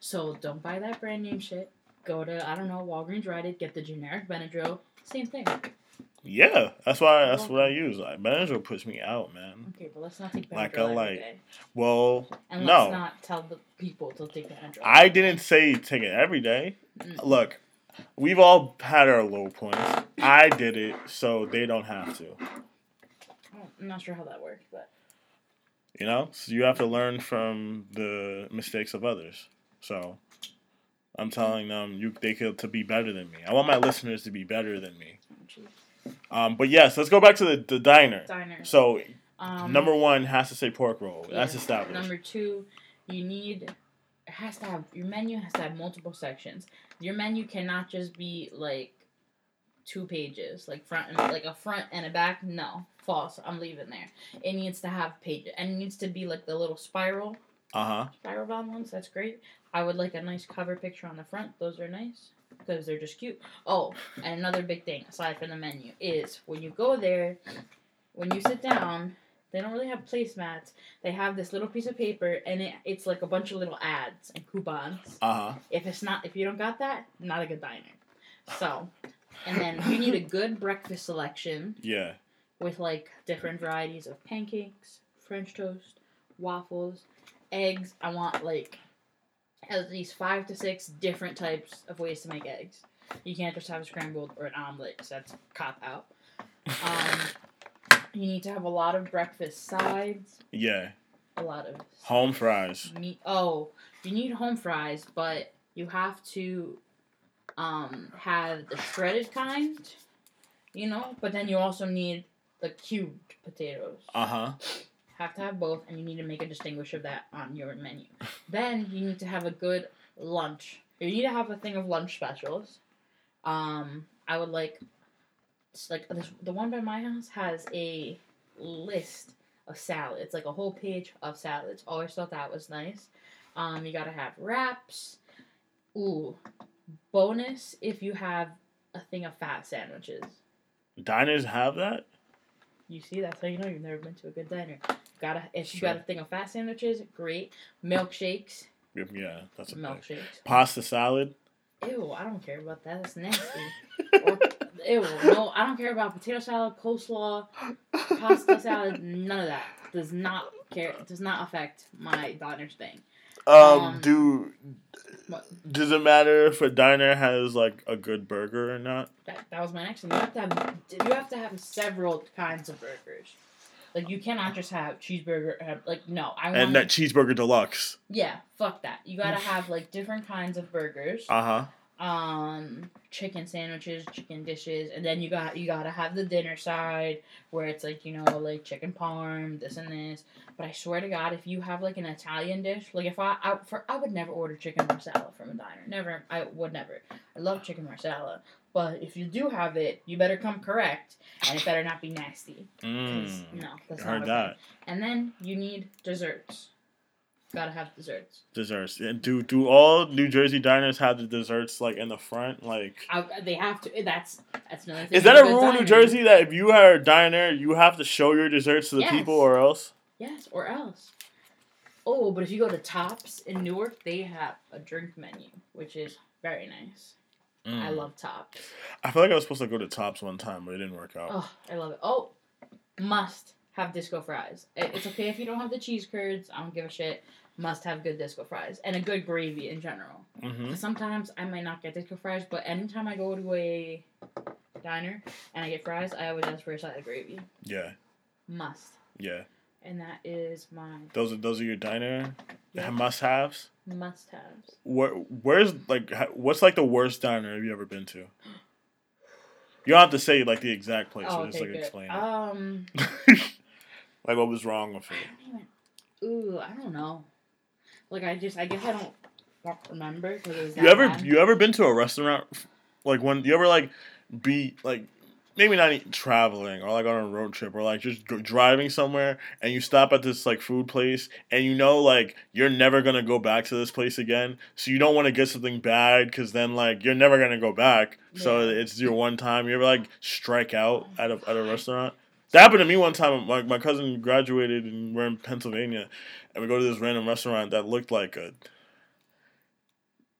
So don't buy that brand name shit. Go to I don't know Walgreens, Rite Aid, get the generic Benadryl. Same thing. Yeah, that's why that's what I use. Like Benadryl puts me out, man. Okay, but let's not take Benadryl Like a every light. day. Well, And No. let's not tell the people to take Benadryl. I didn't say take it every day. Mm. Look, we've all had our low points. I did it, so they don't have to. I'm not sure how that works, but You know, so you have to learn from the mistakes of others. So I'm telling them you they could to be better than me. I want my listeners to be better than me. Um, but yes, let's go back to the, the diner. diner. So Um, number one has to say pork roll. That's yeah. established. Number two, you need it has to have your menu has to have multiple sections. Your menu cannot just be like two pages, like front and like a front and a back. No, false. I'm leaving there. It needs to have pages, and it needs to be like the little spiral Uh huh. spiral bound ones. That's great. I would like a nice cover picture on the front. Those are nice because they're just cute. Oh, and another big thing aside from the menu is when you go there, when you sit down, they don't really have placemats. They have this little piece of paper and it, it's like a bunch of little ads and coupons. Uh huh. If it's not, if you don't got that, not a good diner. So, and then you need a [laughs] good breakfast selection Yeah. with like different varieties of pancakes, French toast, waffles, eggs. I want like at least five to six different types of ways to make eggs. You can't just have a scrambled or an omelet 'cause that's cop out. Um, you need to have a lot of breakfast sides, Yeah. a lot of Home fries. meat. Oh, you need home fries, but you have to um, have the shredded kind, you know. But then you also need the cubed potatoes. Uh huh. Have to have both, and you need to make a distinguish of that on your menu. then you need to have a good lunch. You need to have a thing of lunch specials. Um, I would like, it's like this, the one by my house has a list of salads, like a whole page of salads. Always thought that was nice. Um, you gotta have wraps. Ooh, bonus if you have a thing of fat sandwiches. Diners have that. You see, that's how you know you've never been to a good diner. Gotta if you Sure. got a thing of fast sandwiches, great. Milkshakes, Yeah, that's a milkshakes. Pasta salad. Ew, I don't care about that. That's nasty. [laughs] or, ew, no, I don't care about potato salad, coleslaw, pasta salad. None of that does not care. Does not affect my diner's thing. Um, Um, do What? does it matter if a diner has like a good burger or not? That, that was my next one. You have to have you have to have several kinds of burgers. Like you cannot just have cheeseburger. Have, like no, I want And that cheeseburger deluxe. yeah. Fuck that. You gotta have like different kinds of burgers. Uh huh. um chicken sandwiches chicken dishes and then you got you gotta have the dinner side where it's like you know like chicken parm this and this but i swear to god if you have like an italian dish like if i I, for, I would never order chicken marsala from a diner never i would never i love chicken marsala but if you do have it you better come correct and it better not be nasty. Mm. no that's I not heard that. and then you need desserts gotta have desserts Desserts. And do do all New Jersey diners have the desserts like in the front? Like, I, they have to that's that's another thing is that a rule in New. Jersey that if you are a diner, you have to show your desserts to the Yes. people, or else? Yes, or else. Oh, but if you go to Tops in Newark, they have a drink menu, which is very nice. I Mm. love Tops. I feel like I was supposed to go to Tops one time, but it didn't work out. Oh, I love it. Oh, must have disco fries. It- It's okay if you don't have the cheese curds. I don't give a shit. Must have good disco fries and a good gravy in general. hmm Sometimes I might not get disco fries, but anytime I go to a diner and I get fries, I always ask for a side of gravy. Yeah, Must. yeah. And that is my Those are those are your diner Yeah. [laughs] must haves. must haves. Where where's like what's like the worst diner have you ever been to? You don't have to say like the exact place. Oh, so just okay, like good. explain Um, it. [laughs] like what was wrong with it? don't even. Ooh, I don't know. Like I just, I guess I don't, remember because it was. You ever you ever been to a restaurant like when you ever like be like maybe not even traveling or like on a road trip or like just driving somewhere and you stop at this like food place and you know like you're never gonna go back to this place again. So you don't want to get something bad because then like you're never gonna go back. So it's your one time. You ever like strike out oh at a, at a restaurant? That happened to me one time. My, my cousin graduated and we're in pennsylvania and we go to this random restaurant that looked like a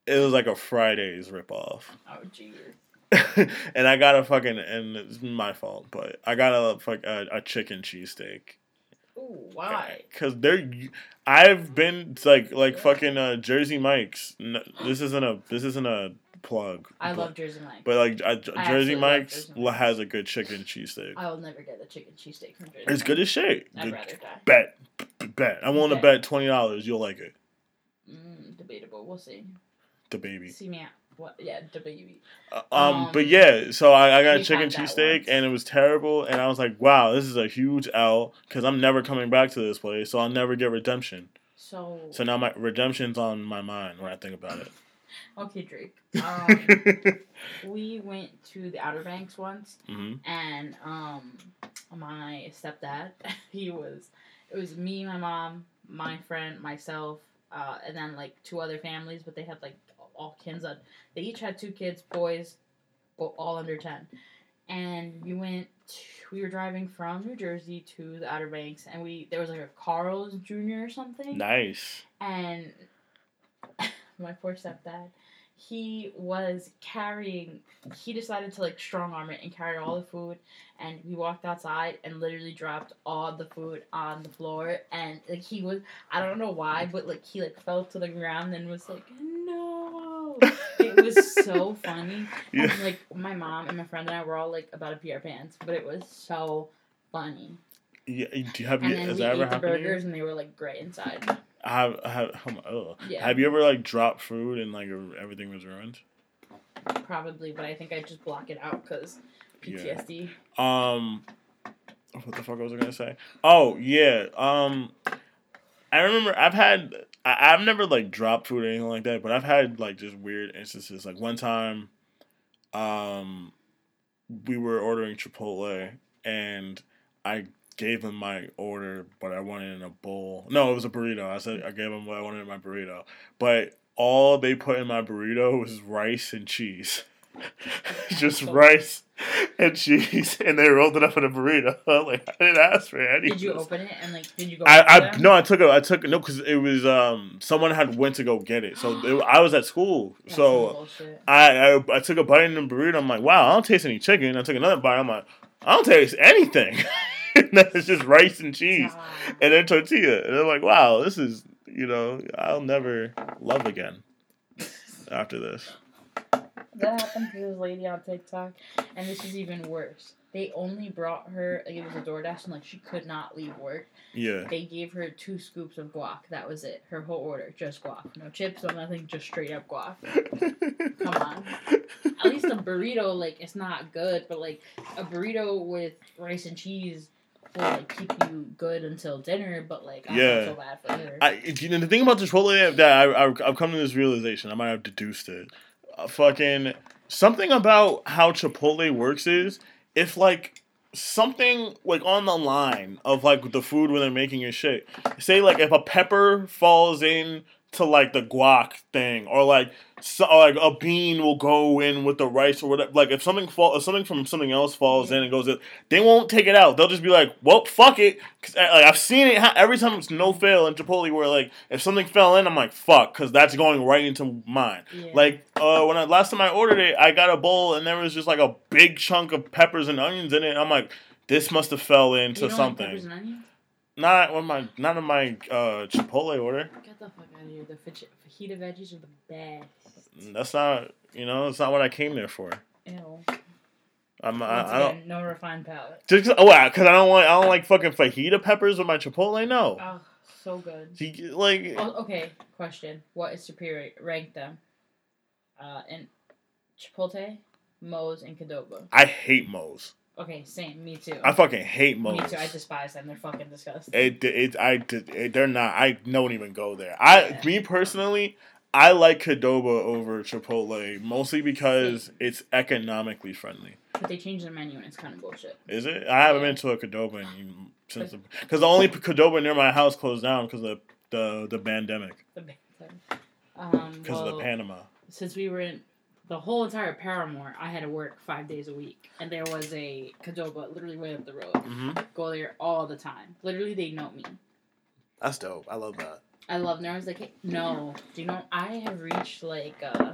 it was like a Fridays ripoff. Oh jeez. [laughs] and I got a fucking and it's my fault, but I got a fuck a, a chicken cheesesteak. Ooh, why? Cause they're, I've been like like fucking uh, Jersey Mike's. N- This isn't a this isn't a plug. I but, love Jersey Mike's. But like uh, I Jersey Mike's Jersey Mike's. has a good chicken cheesesteak. I will never get a chicken cheesesteak from Jersey. It's good as shit. I'd Good- rather die. Bet, B- bet. I'm willing to Bet. bet twenty dollars you'll like it. Mm, debatable. We'll see. The baby. See me out. What? Yeah, WB. Uh, Um, Um, but yeah, so I, I got a chicken cheesesteak and it was terrible, and I was like, wow, this is a huge L because I'm never coming back to this place, so I'll never get redemption. So, So now my redemption's on my mind when I think about it. [coughs] okay, Drake. [laughs] Um, we went to the Outer Banks once, hmm and um, my stepdad, [laughs] he was, it was me, my mom, my friend, myself, uh, and then like two other families, but they had like all kids. On, they each had two kids, boys, bo- all under ten, and we went. We were driving from New Jersey to the Outer Banks, and we there was like a Carl's Jr. or something, Nice. and [laughs] my poor stepdad he was carrying he decided to like strong arm it and carry all the food and we walked outside and literally dropped all the food on the floor and like he was i don't know why but like he like fell to the ground and was like it was so funny [laughs] Yeah. and like my mom and my friend and i were all like about to pee our pants but it was so funny Yeah, do you have and you, has that ever happened burgers and they were like gray inside Have have oh. Yeah. have you ever like dropped food and like everything was ruined? Probably, but I think I just block it out because Yeah. PTSD. Um, what the fuck was I gonna say? Oh yeah. Um, I remember I've had I, I've never like dropped food or anything like that, but I've had like just weird instances. Like one time, um, we were ordering Chipotle and I gave him my order, but I wanted in a bowl. No, it was a burrito. I said I gave him what I wanted in my burrito, but all they put in my burrito was rice and cheese. [laughs] Just rice and cheese, and they rolled it up in a burrito. [laughs] like I didn't ask for any. Did you open it and like did you go? I, I no, I took it. I took. No, because it was um someone had went to go get it, so it, I was at school. That's so. I, I I took a bite in the burrito. I'm like, wow, I don't taste any chicken. I took another bite. I'm like, I don't taste anything. [laughs] it's just rice and cheese God. and then tortilla. And I'm like, wow, this is you know, I'll never love again after this. That happened to this lady on TikTok, and this is even worse. They only brought her like it was a DoorDash, and like she could not leave work. Yeah. They gave her two scoops of guac. That was it. Her whole order, just guac, no chips, no nothing, just straight up guac. [laughs] Come on. At least a burrito, like it's not good, but like a burrito with rice and cheese will like keep you good until dinner. But like I Yeah. feel so bad for her. I, you know, the thing about Chipotle that I, I, I've come to this realization, I might have deduced it. Fucking something about how Chipotle works is if like something like on the line of like the food when they're making your shit. Say like if a pepper falls in to like the guac thing, or like so, or, like a bean will go in with the rice or whatever. Like if something fall, if something from something else falls in and goes in, they won't take it out. They'll just be like, "Well, fuck it." Cause like I've seen it ha- every time. It's no fail in Chipotle where like if something fell in, I'm like, "Fuck," because that's going right into mine. Yeah. Like uh, when I last time I ordered it, I got a bowl and there was just like a big chunk of peppers and onions in it. I'm like, this must have fell into something. Like not on my not in my uh, Chipotle order. Get the fuck out of here. The fajita veggies are the best. That's not you know. That's not what I came there for. Ew. I'm I, I don't. again, no refined palate. Just 'cause- oh, wow, because I don't want I don't like fucking fajita peppers with my Chipotle. No, Oh, so good. See, like Oh, okay, question. What is superior? Rank them. Uh, and Chipotle, Moe's, and Qdoba. I hate Moe's. Okay, same. Me too. I fucking hate Moe's. Me too. I despise them. They're fucking disgusting. It, it, I, it, they're not. I don't even go there. I, Yeah. me personally, I like Qdoba over Chipotle mostly because it's economically friendly. but they changed their menu and it's kind of bullshit. Is it? I haven't Yeah. been to a Qdoba since because the, only Qdoba near my house closed down because of the the pandemic The thing. Um, because well, of the Panama. since we were in the whole entire Paramore, I had to work five days a week, and there was a Qdoba literally right up the road. hmm Go there all the time. Literally, they know me. That's dope. I love that. I love them. I was like, hey, no, do you know? I have reached like, uh,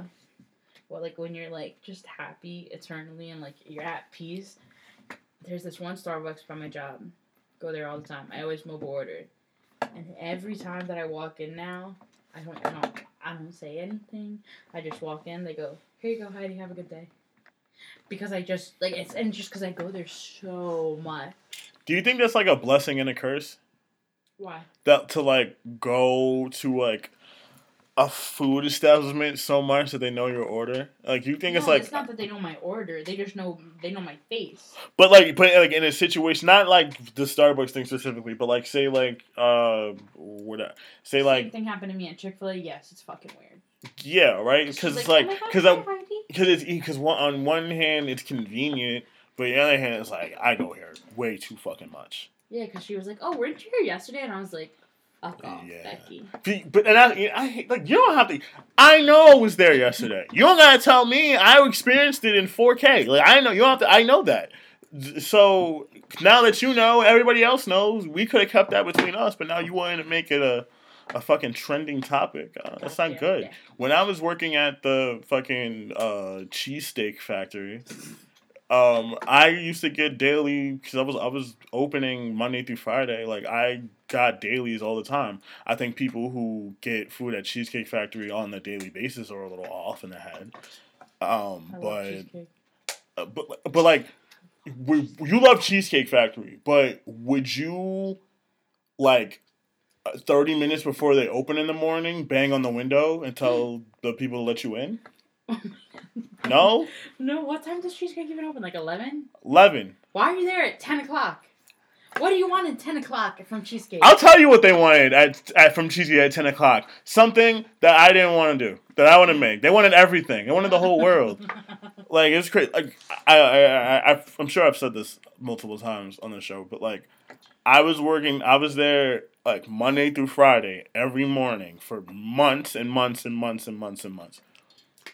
well, like when you're like just happy eternally and like you're at peace. There's this one Starbucks by my job. Go there all the time. I always mobile order, and every time that I walk in now, I don't know. I don't say anything. I just walk in. They go, "Here you go, Heidi. Have a good day." Because I just like it's and just because I go there so much. Do you think that's like a blessing and a curse? Why? That to like go to like a food establishment so much that they know your order. Like you think no, it's like, it's not that they know my order. They just know they know my face. but like, but like in a situation, not like the Starbucks thing specifically, but like say like uh, what say Same like thing happened to me at Chick Fil A. Yes, it's fucking weird. yeah, right? Because it's "Oh like because I because it's because one on one hand it's convenient, but the other hand it's like I go here way too fucking much. Yeah, because she was like, "Oh, weren't you here yesterday?" And I was like, "Fuck off, Yeah. Becky." But and I, I like you don't have to. I know I was there yesterday. You don't gotta tell me. I experienced it in 4K. Like I know you don't have to. I know that. So now that you know, everybody else knows. We could have kept that between us, but now you wanted to make it a a fucking trending topic. Uh, that's not good. When I was working at the fucking uh, cheesesteak factory, um, I used to get daily because I was I was opening Monday through Friday. Like I got dailies all the time. I think people who get food at Cheesecake Factory on a daily basis are a little off in the head. Um, but uh, but but like w- you love Cheesecake Factory, but would you like uh, thirty minutes before they open in the morning bang on the window and tell the people to let you in? No, [laughs] No, what time does cheesecake even open? Like eleven? eleven. Why are you there at ten o'clock? What do you want at ten o'clock from cheesecake? I'll tell you what they wanted at, at from Cheesecake at ten o'clock. Something that I didn't want to do. That I want to make. They wanted everything. They wanted the whole world. [laughs] Like it's crazy. Like I, I, I, I, I'm sure I've said this multiple times on the show, but like I was working. I was there like Monday through Friday every morning for months and months and months and months and months.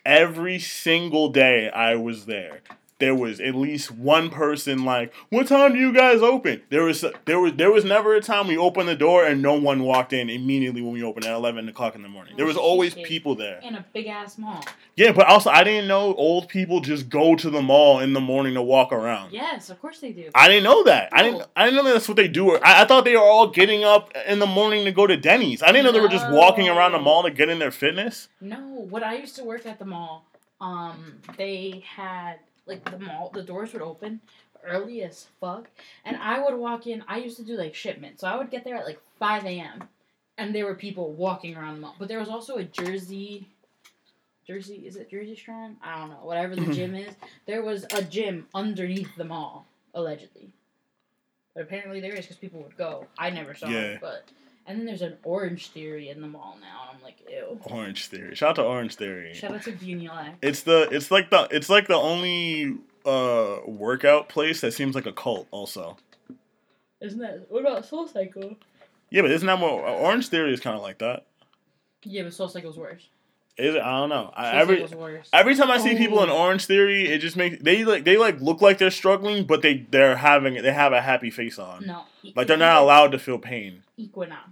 Every single day I was there. There was at least one person like, "What time do you guys open?" There was there was there was never a time we opened the door and no one walked in immediately when we opened at eleven o'clock in the morning. There was always people there. in a big ass mall. Yeah, but also I didn't know old people just go to the mall in the morning to walk around. Yes, of course they do. I didn't know that. I didn't. I didn't know that's what they do. I, I thought they were all getting up in the morning to go to Denny's. I didn't know they were just walking around the mall to get in their fitness. No, when I used to work at the mall, um, they had like the mall, the doors would open early as fuck, and I would walk in. I used to do like shipment, so I would get there at like five a.m. and there were people walking around the mall. But there was also a Jersey. Jersey is it Jersey Strong? I don't know. Whatever the mm-hmm. gym is, there was a gym underneath the mall allegedly. But apparently there is because people would go. I never saw Yeah. it, but and then there's an Orange Theory in the mall now, and I'm like, ew. Orange Theory. Shout out to Orange Theory. Shout out to Bunulac. It's the. It's like the. It's like the only uh workout place that seems like a cult. Also. Isn't that what about Soul Cycle? Yeah, but isn't that more Orange Theory is kind of like that? Yeah, but Soul Cycle's worse. Is it? I don't know. I, Soul every Cycle's worse. every time I see people in Oh. Orange Theory, it just makes they like they like look like they're struggling, but they they're having they have a happy face on. no, Like they're not allowed to feel pain. Equinox.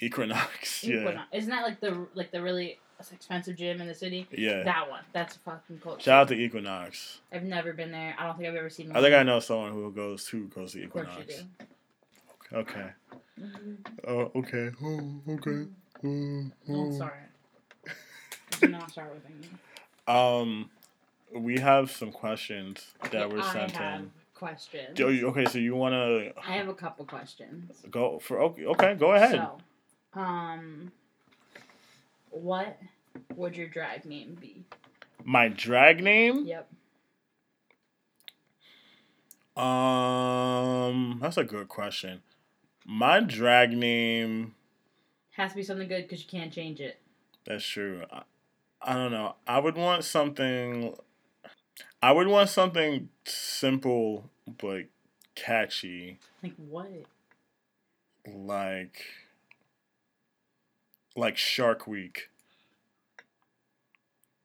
Equinox. Yeah. Equinox. Isn't that like the like the really expensive gym in the city? Yeah. That one. That's a fucking cult. Shout out to Equinox. I've never been there. I don't think I've ever seen. I think I know someone who goes to goes to Equinox. Okay. Mhm. Oh, okay. Oh, okay. Oh, Don't oh. start. Do not start with me. Um, we have some questions that Yeah, were I sent have in. questions. Do Okay, so you want to I have a couple questions. go for okay? Okay, go ahead. So, um, what would your drag name be? My drag name? Yep. Um, that's a good question. My drag name. Has to be something good because you can't change it. That's true. I, I don't know. I would want something. I would want something simple but catchy, Like what? like like Shark Week.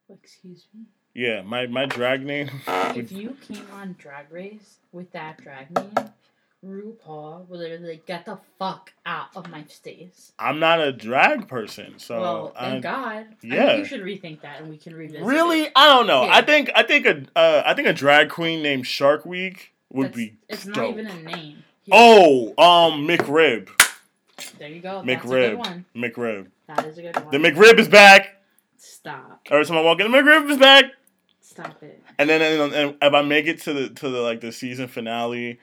Excuse me. Yeah, my my drag name. If you came on Drag Race with that drag name, RuPaul would literally like, get the fuck out of my face. I'm not a drag person, so well, I, thank God. I yeah. think you should rethink that, and we can revisit. really, it. I don't know. Yeah. I think I think a uh, I think a drag queen named Shark Week would That's- be It's dope. not even a name. Oh, um, McRib, there you go. That's a good McRib, one. McRib. That is a good one. The McRib is back. Stop. Every time I walk in, the McRib is back. Stop it. And then and, and if I make it to the to the like the season finale,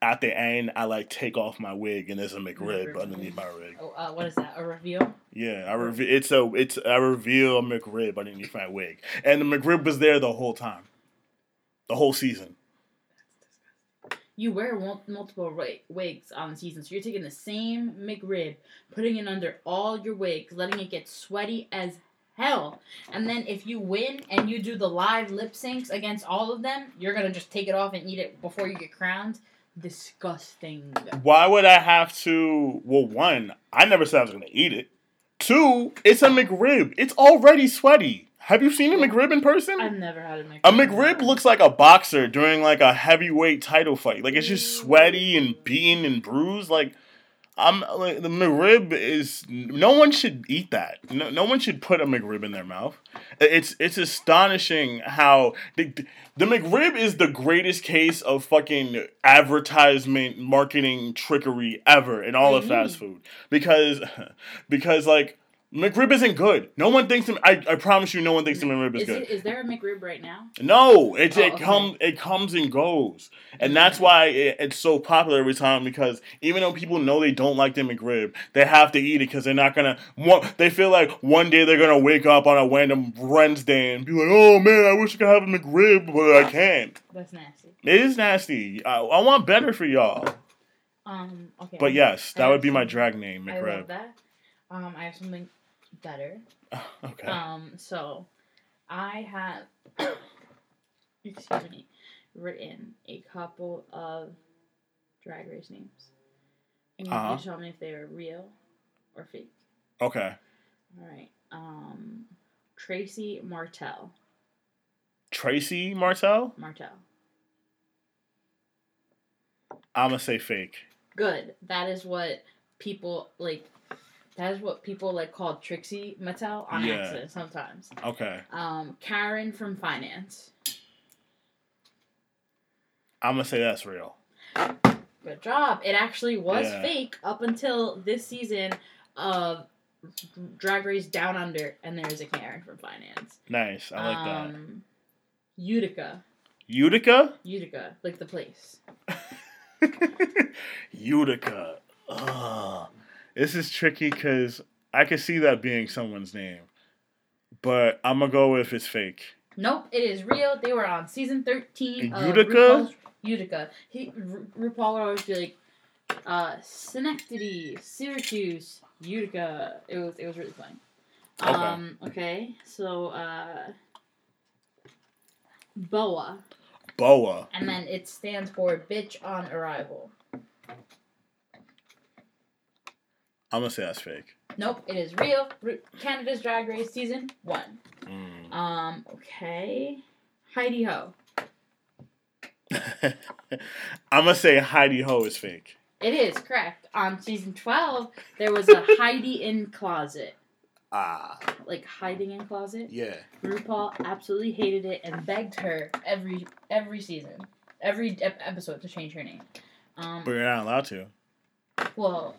at the end I like take off my wig and there's a McRib McRib. underneath my wig. Oh, uh, what is that? A reveal? Yeah, I reveal it's a it's I reveal a McRib underneath my wig, and the McRib was there the whole time, the whole season. You wear mul- multiple wi- wigs on the season, so you're taking the same McRib, putting it under all your wigs, letting it get sweaty as hell. And then if you win and you do the live lip syncs against all of them, you're gonna just take it off and eat it before you get crowned. Disgusting. Why would I have to? Well, one, I never said I was gonna eat it. Two, it's a McRib. It's already sweaty. Have you seen a McRib in person? I've never had a McRib. A McRib looks like a boxer during like a heavyweight title fight. Like it's just mm. sweaty and beaten and bruised. Like I'm like the McRib is no one should eat that. No, no one should put a McRib in their mouth. It's it's astonishing how the, the McRib is the greatest case of fucking advertisement marketing trickery ever in all of fast food because [laughs] because like McRib isn't good. No one thinks the- I I promise you no one thinks the McRib is Is, good. it, is there a McRib right now? No, it Oh, it okay. comes it comes and goes, and that's why it, it's so popular every time. Because even though people know they don't like the McRib, they have to eat it because they're not gonna. They feel like one day they're gonna wake up on a random Wednesday and be like, "Oh man, I wish I could have a McRib, but I can't." That's nasty. It is nasty. I, I want better for y'all, Um. Okay. but yes, that would be my drag name, I love McRib. that. Um. I have something better. [laughs] Okay. Um, so I have, [coughs] excuse me, written a couple of drag race names. And you Uh-huh. can tell me if they are real or fake. Okay. All right. Um, Tracy Martell. Tracy Martell. Martell. I'm gonna say fake. Good. That is what people like. That is what people like call Trixie Mattel on Yeah. accident sometimes. Okay. Um, Karen from finance. I'm gonna say that's real. Good job. It actually was Yeah. fake up until this season of Drag Race Down Under, and there's a Karen from Finance. Nice. I like um, Utica. Utica. Utica, like the place. [laughs] Utica. Ugh. This is tricky because I could see that being someone's name, but I'm gonna go with it's fake. Nope, it is real. They were on season 13 of Utica? RuPaul's Utica. He, Ru- RuPaul would always be like, uh, Schenectady, Syracuse, Utica. It was, it was really funny. Okay. Um, okay, so, uh, BOA. Boa. and then it stands for bitch on arrival. I'm gonna say that's fake. Nope, it is real. Canada's Drag Race season one. Mm. Um, okay. Heidi Ho. [laughs] I'm gonna say Heidi Ho is fake. It is correct. On season twelve, there was a [laughs] Heidi N Closet, Ah, like hiding in closet. yeah. RuPaul absolutely hated it and begged her every every season, every ep- episode to change her name. Um, But you're not allowed to. well,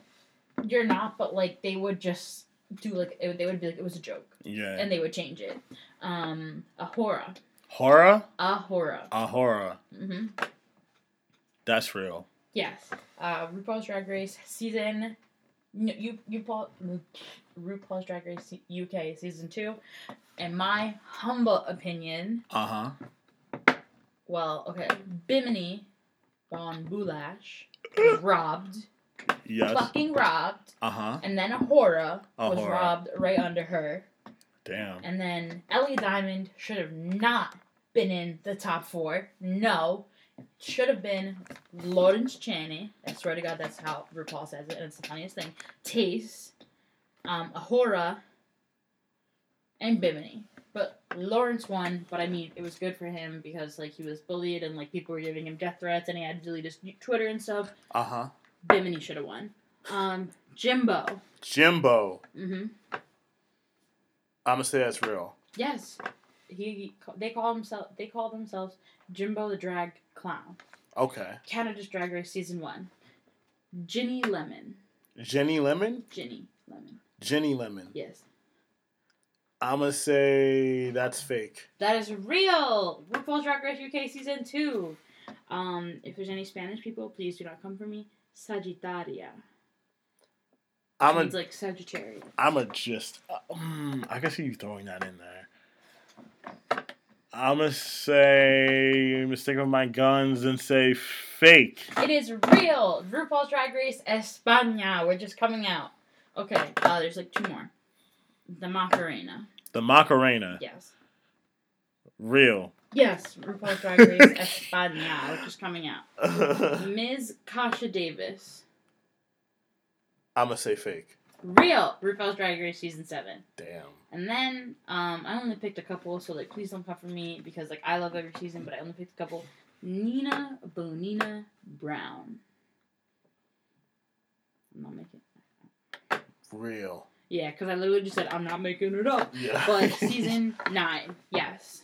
you're not, but like they would just do like it, they would be like it was a joke. Yeah. and they would change it. Um, A'Whora. Horror? A'Whora. A horror. Mm-hmm. That's real. Yes. Uh, RuPaul's Drag Race season. You you RuPaul RuPaul's Drag Race UK season two. In my humble opinion, Uh huh. well, okay, Bimini Bon Boulash was robbed, Yes. fucking robbed, Uh huh. and then A'Whora was A'Whora. robbed right under her. Damn. And then Ellie Diamond should have not been in the top four. No. Should have been Lawrence Chaney. I swear to God, that's how RuPaul says it, and it's the funniest thing. Taste, um, A'Whora, and Bimini. But Lawrence won, but I mean, it was good for him because, like, he was bullied and, like, people were giving him death threats and he had to delete his Twitter and stuff. Uh huh. Bimini should have won. Um, Jimbo. Jimbo. Mm-hmm. I'm gonna say that's real. Yes, he. They call himself. They call themselves Jimbo the Drag Clown. Okay. Canada's Drag Race season one. Ginny Lemon. Jenny Lemon. Ginny Lemon. Jenny Lemon. Yes. I'm gonna say that's fake. That is real. RuPaul's Drag Race UK season two. Um, if there's any Spanish people, please do not come for me. Sagittaria. I'm a, like Sagittarius. I'm a just. Uh, mm, I can see you throwing that in there. I'm gonna say mistake with my guns and say fake. It is real. RuPaul's Drag Race España. We're just coming out. Okay, uh, there's like two more. The Macarena. The Macarena, Yes. real. Yes, RuPaul's Drag Race [laughs] España, which is coming out. [laughs] Ms. Kasha Davis. I'm gonna say fake. Real. RuPaul's Drag Race season seven. Damn. And then um, I only picked a couple, so like please don't come for me because like I love every season, but I only picked a couple. Nina Bo'nina Brown. I'm not making. It. Real. Yeah, because I literally just said I'm not making it up. Yeah. But [laughs] season nine, yes.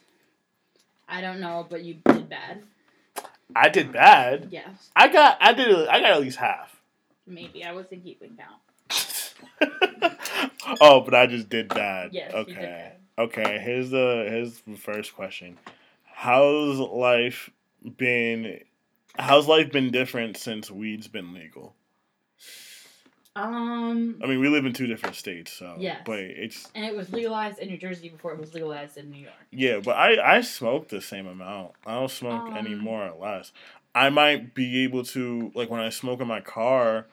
I don't know, but you did bad. I did bad. Yes, I got. I did. I got at least half. maybe I wasn't keeping count. [laughs] oh, but I just did bad. Yes, you did okay. bad. Okay. Here's the here's the first question. How's life been? How's life been different since weed's been legal? Um, I mean, we live in two different states, so Yes. But it's and it was legalized in New Jersey before it was legalized in New York. yeah, but I I smoke the same amount. I don't smoke any Um, more or less. I might be able to like when I smoke in my car.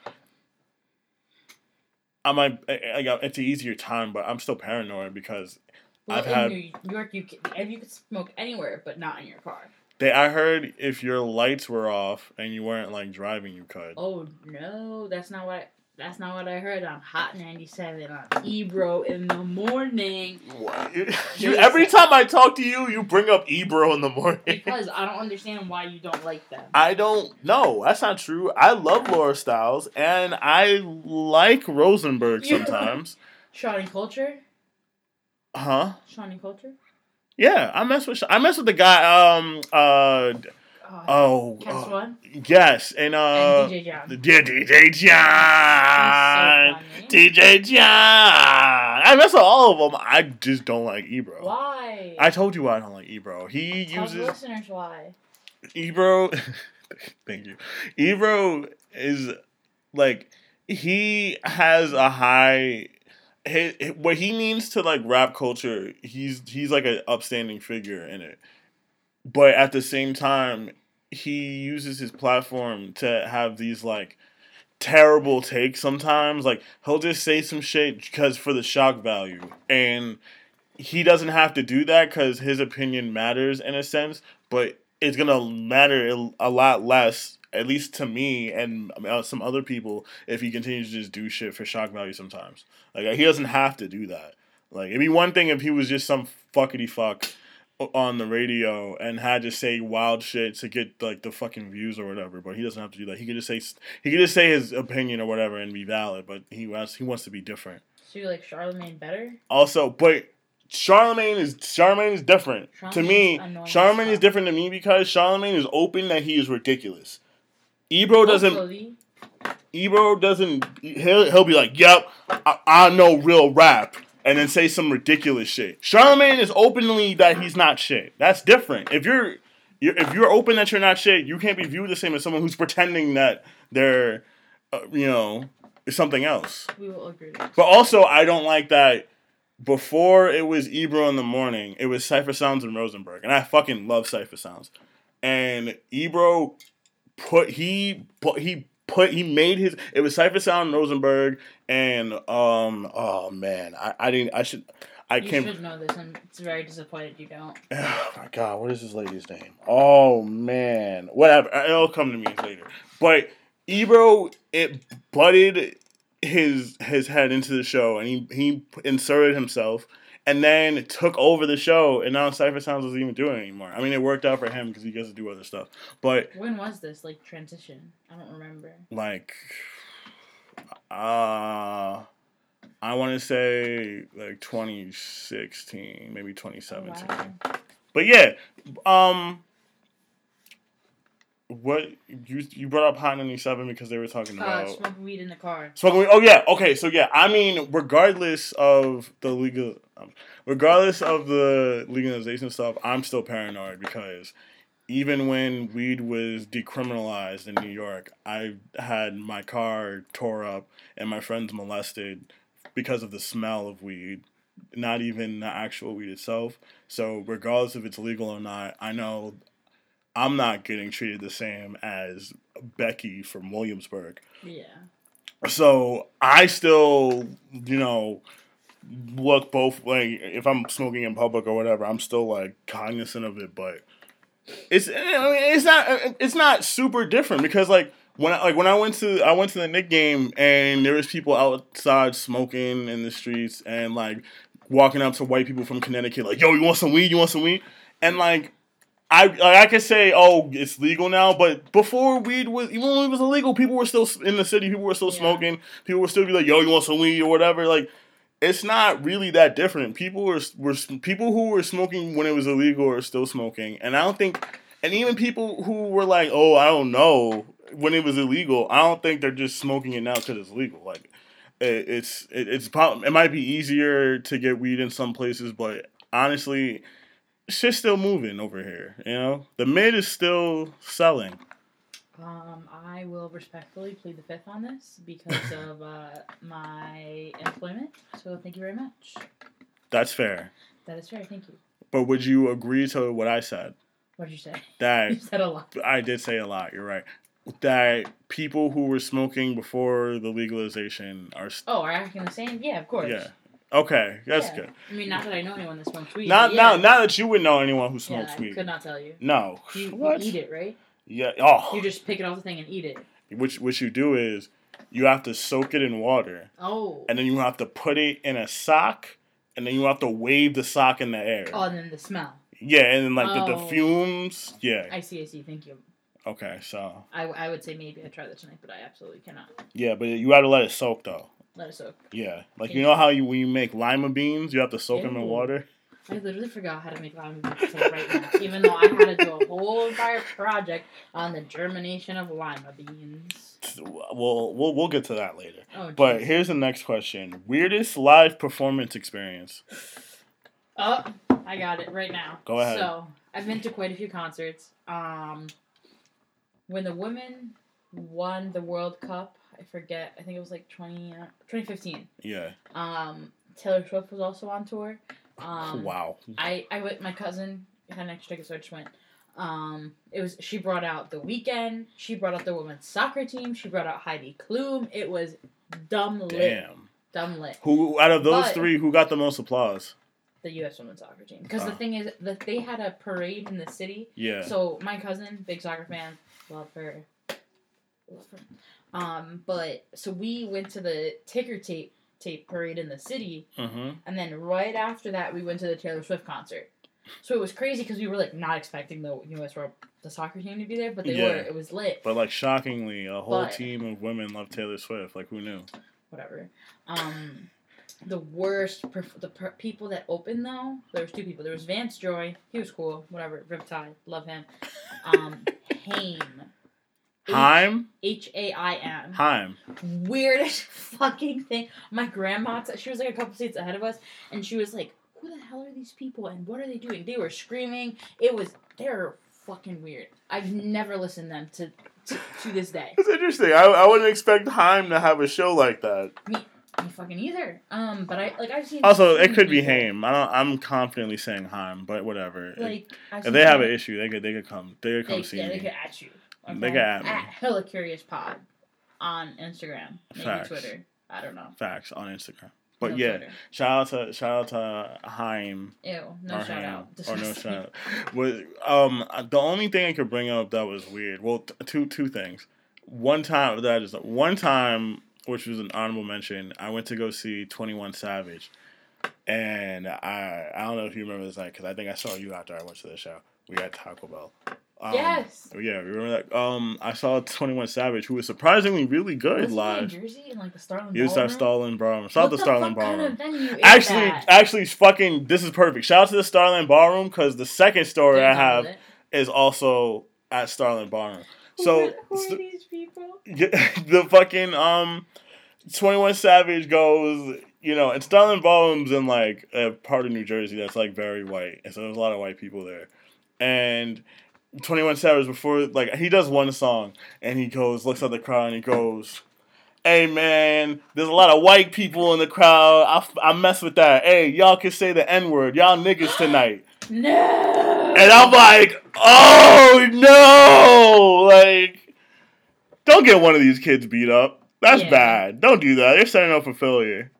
I might I, I got it's an easier time, but I'm still paranoid because Well, I've in had- New York, you can, and you could smoke anywhere, but not in your car. they I heard if your lights were off and you weren't like driving, you could. Oh no, that's not what. That's not what I heard on Hot 97 on Ebro in the morning. What? You, [laughs] you- every time I talk to you, you bring up Ebro in the morning. Because I don't understand why you don't like them. I don't know. That's not true. I love Laura Stylez and I like Rosenberg [laughs] sometimes. Shani Kulture? huh? Shani Kulture? Yeah, I mess with I mess with the guy. Um. Uh. Oh, Oh. Kast uh, One? yes, and uh. and DJ John. Yeah, DJ John. So. DJ John. I mess with all of them. I just don't like Ebro. Why? I told you why I don't like Ebro. He Tell uses listeners why. Ebro. [laughs] thank you. Ebro is like he has a high. He, what he means to like rap culture, he's he's like an upstanding figure in it, but at the same time, he uses his platform to have these like terrible takes sometimes. Like he'll just say some shit because for the shock value, and he doesn't have to do that because his opinion matters in a sense, but it's gonna matter a- lot less, at least to me and uh, some other people, if he continues to just do shit for shock value sometimes. Like he doesn't have to do that. Like it'd be one thing if he was just some fuckity fuck on the radio and had to say wild shit to get like the fucking views or whatever, but he doesn't have to do that. He could just say he could just say his opinion or whatever and be valid, but he wants he wants to be different. So you like Charlemagne better? Also, but Charlemagne is Charlemagne is different to me. Charlemagne is different to me because Charlemagne is open that he is ridiculous. Ebro oh, doesn't. Hopefully. Ebro doesn't. He'll he'll be like, "Yep, I, I know real rap," and then say some ridiculous shit. Charlemagne is openly that he's not shit. That's different. If you're, you're if you're open that you're not shit, you can't be viewed the same as someone who's pretending that they're, uh, you know, something else. We will agree. But also, I don't like that. Before it was Ebro in the morning, it was Cipha Sounds and Rosenberg, and I fucking love Cipha Sounds. And Ebro put he put he put he made his it was Cipha Sound Rosenberg and um oh man I, I didn't I should I You can't should know this, I'm very disappointed you don't. [sighs] Oh my god, what is this lady's name? Oh man, whatever. It'll come to me later. But Ebro, it butted his his head into the show, and he he inserted himself, and then took over the show. And now Cipha Sounds doesn't even do it anymore. I mean, it worked out for him because he gets to do other stuff. But When was this like transition? I don't remember. like, uh. I want to say like 2016, maybe Oh, 2017. wow. But yeah, um, what you you brought up Hot 97 because they were talking Uh, about smoking weed in the car. smoking weed. Oh yeah, okay, so yeah, I mean, regardless of the legal, um, regardless of the legalization stuff, I'm still paranoid because even when weed was decriminalized in New York, I had my car tore up and my friends molested because of the smell of weed, not even the actual weed itself. So regardless if it's legal or not, I know I'm not getting treated the same as Becky from Williamsburg. Yeah. So I still, you know, look both like if I'm smoking in public or whatever, I'm still like cognizant of it, but it's I mean, it's not it's not super different because like when I, like when I went to I went to the Knick game and there was people outside smoking in the streets and like walking up to white people from Connecticut like yo you want some weed you want some weed and like I I could say oh it's legal now but before weed was even when it was illegal people were still in the city people were still Yeah. smoking people were still be like yo you want some weed or whatever like it's not really that different. People were were people who were smoking when it was illegal are still smoking, and I don't think, and even people who were like, "Oh, I don't know," when it was illegal, I don't think they're just smoking it now because it's legal. Like, it, it's it, it's it might be easier to get weed in some places, but honestly, shit's still moving over here. You know, the mid is still selling. Um, I will respectfully plead the fifth on this because [laughs] of uh, my employment. So thank you very much. That's fair. That is fair. Thank you. But would you agree to what I said? What did you say? That [laughs] You said a lot. I did say a lot. You're right. That people who were smoking before the legalization are. St- Oh, are acting the same? Yeah, of course. yeah. Okay, that's Yeah. good. I mean, not that I know anyone that smokes weed. Not now. yeah. Now that you would know anyone who Yeah, smokes I weed. could not tell you. No. You, you eat it, right? Yeah. Oh. You just pick it off the thing and eat it. Which what you do is you have to soak it in water, Oh. and then you have to put it in a sock, and then you have to wave the sock in the air. Oh, and then the smell. Yeah, and then like the, the Oh. fumes. Yeah. I see, I see. Thank you. Okay. So I, I would say maybe I try that tonight, but I absolutely cannot. yeah, but you have to let it soak though. Let it soak. Yeah, like you know how you when you make lima beans, you have to soak them in water. I literally forgot how to make lima beans until right now, even though I had to do a whole entire project on the germination of lima beans. We'll we'll we'll get to that later. Oh, But here's the next question: Weirdest live performance experience? Oh, I got it right now. Go ahead. So I've been to quite a few concerts. Um, when the women won the World Cup, I forget. I think it was like 20, uh, 2015. Yeah. Um, Taylor Swift was also on tour. Um, wow. I I went. My cousin had an extra ticket, so I just went. Um, it was she brought out the Weeknd. She brought out the women's soccer team. She brought out Heidi Klum. It was dumb lit, Damn. dumb lit. Who out of those But- three, who got the most applause? The U.S. women's soccer team. Because the Oh. thing is that they had a parade in the city. Yeah. So my cousin, big soccer fan, love her, love her. Um, but so we went to the ticker tape tape parade in the city, mm-hmm. and then right after that we went to the Taylor Swift concert. So it was crazy because we were like not expecting the U.S. World the soccer team to be there, but they Yeah. were. It was lit. But like shockingly, a whole But- team of women love Taylor Swift. Like who knew? Whatever. Um, the worst perf- the per- people that opened though. There was two people. There was Vance Joy. He was cool. Whatever. Riptide. Love him. Um, [laughs] Haim. Heim. H A I M. Heim. weirdest [laughs] fucking thing. My grandma, she was like a couple seats ahead of us, and she was like, "Who the hell are these people? And what are they doing?" They were screaming. It was they're fucking weird. I've never listened to them to to, to this day. It's interesting. I, I wouldn't expect Heim to have a show like that. Me fucking either. Um, but I like I've seen. Also, it could be Haim. I don't. I'm confidently saying Heim, but whatever. Like I've if they have an issue, they could they could come. They could come They, see yeah, they could at you. They could at me. At Hella Curious Pod on Instagram, maybe Facts. Twitter. I don't know. Facts on Instagram. But No yeah, Twitter. shout out to shout out to Heim Ew, no shout Ham, out. or no shout out. Was um the only thing I could bring up that was weird. Well, t- two two things. One time that is one time, which was an honorable mention. I went to go see Twenty One Savage, and I I don't know if you remember this night because I think I saw you after I went to the show. We had Taco Bell. Um, Yes. Yeah, remember that? Um, I saw Twenty One Savage, who was surprisingly really good Was he in live. Jersey in like the Starland He was at Ballroom? Starland Ballroom. Shout out to the Starland fuck kind of Actually, that? actually, fucking, this is perfect. Shout out to the Starland Ballroom because the second story Didn't I have is also at Starland Ballroom. So who so- are these people? [laughs] the fucking um, Twenty One Savage goes. You know, and Starland Ballroom's in like a part of New Jersey that's like very white, and so there's a lot of white people there, and. 21 Savage before like he does one song and he goes looks at the crowd and he goes hey man there's a lot of white people in the crowd. I, I mess with that. Hey y'all can say the n-word. Y'all niggas tonight. No. and i'm like oh no! Like don't get one of these kids beat up. That's Yeah. bad. Don't do that. They're setting up for failure.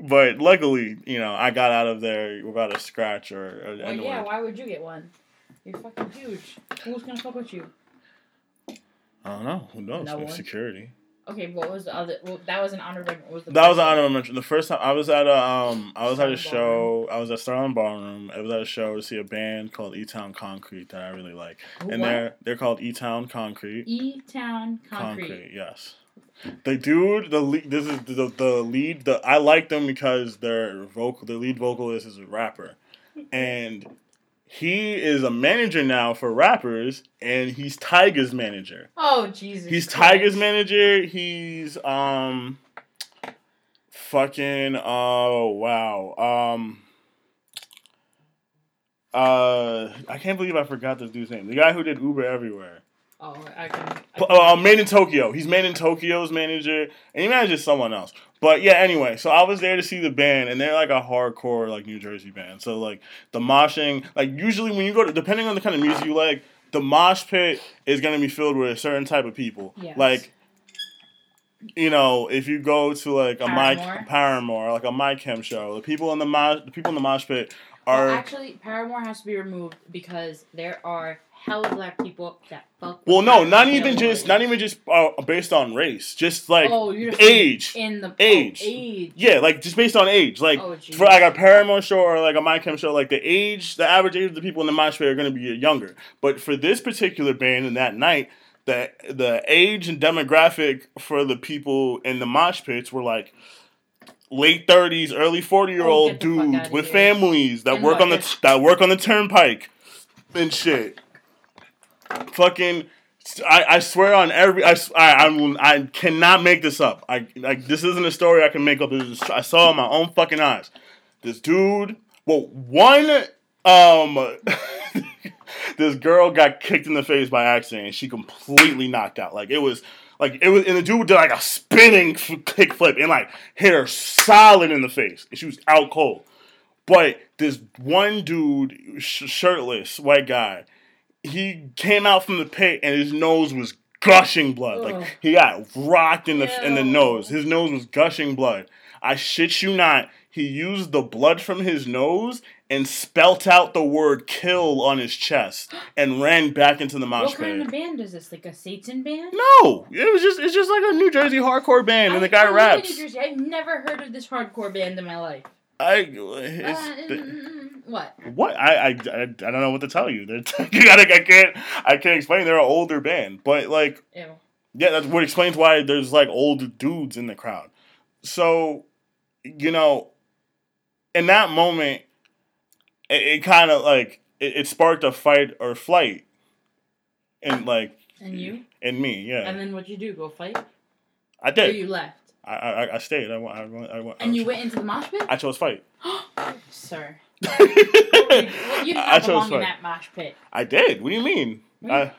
But luckily you know i got out of there without a scratch or, or Well, yeah. Why would you get one? You're fucking huge. Who's gonna fuck with you? i don't know who knows No Maybe security Okay, what was the other? Well, that was an honorable. What was the That was an first honorable mention. The first time I was at a um I was at a Starland show. I was at Starland Ballroom. I was at a show to see a band called E Town Concrete that I really like, and What? they're they're called E Town Concrete. E Town Concrete. yes. The dude, the lead, this is the the lead. The I like them because their vocal, the lead vocalist is a rapper, and he is a manager now for rappers, and he's Tiger's manager. Oh Jesus. He's Christ. Tiger's manager. He's um fucking oh wow. Um uh I can't believe I forgot this dude's name. The guy who did Uber everywhere. Oh, I can. I can- Uh, Made in Tokyo. He's Made in Tokyo's manager, and he manages someone else. But yeah, anyway, so I was there to see the band, and they're like a hardcore like New Jersey band. So like the moshing, like usually when you go to, depending on the kind of music you like, the mosh pit is gonna be filled with a certain type of people. Yes. Like, you know, if you go to like a Mike Paramore. Paramore, like a My Chem show, the people in the mosh, the people in the mosh pit are. well, actually, Paramore has to be removed because there are hella black people that fuck. well, no, not even just, not even just uh, based on race, just like Oh, age. in the Age. Oh, age. Yeah, like just based on age. Like Oh, for like a Paramore show or like a My Chem show, like the age, the average age of the people in the mosh pit are going to be younger. But for this particular band and that night, the the age and demographic for the people in the mosh pits were like late thirties, early forty year Oh, old fuck dudes with here. families that And work what, on the that work on the turnpike and shit. Fucking. I, I swear on every I, I, I cannot make this up. I like this isn't a story I can make up. Is, I saw in my own fucking eyes. This dude, well, one um, [laughs] this girl got kicked in the face by accident. She completely knocked out. Like it was like it was, and the dude did like a spinning f- kick flip and like hit her solid in the face, and she was out cold. But this one dude, sh- shirtless, white guy, he came out from the pit and his nose was gushing blood. Ugh. Like he got rocked in the in the nose. His nose was gushing blood. I shit you not. He used the blood from his nose and spelt out the word "kill" on his chest [gasps] and ran back into the mosh What kind pit. of band is this? Like a Satan band? No, it was just it's just like a New Jersey hardcore band, and the I- guy I raps. New Jersey. I've never heard of this hardcore band in my life. I Uh, mm, what? What I, I, I, I don't know what to tell you. [laughs] You gotta, I can't I can't explain. They're an older band, but like Ew. yeah, that's what explains why there's like old dudes in the crowd. So you know, in that moment, it, it kind of like it, it sparked a fight or flight, and like And you? and me, yeah, And then what'd you do? Go fight? I Or did. you left? I, I, I stayed. I, went- I, went- I, went- And you went into the mosh pit? I chose fight. [gasps] Sir. [laughs] I You did not belong in that mosh pit. I did. What do you mean? Hmm? I,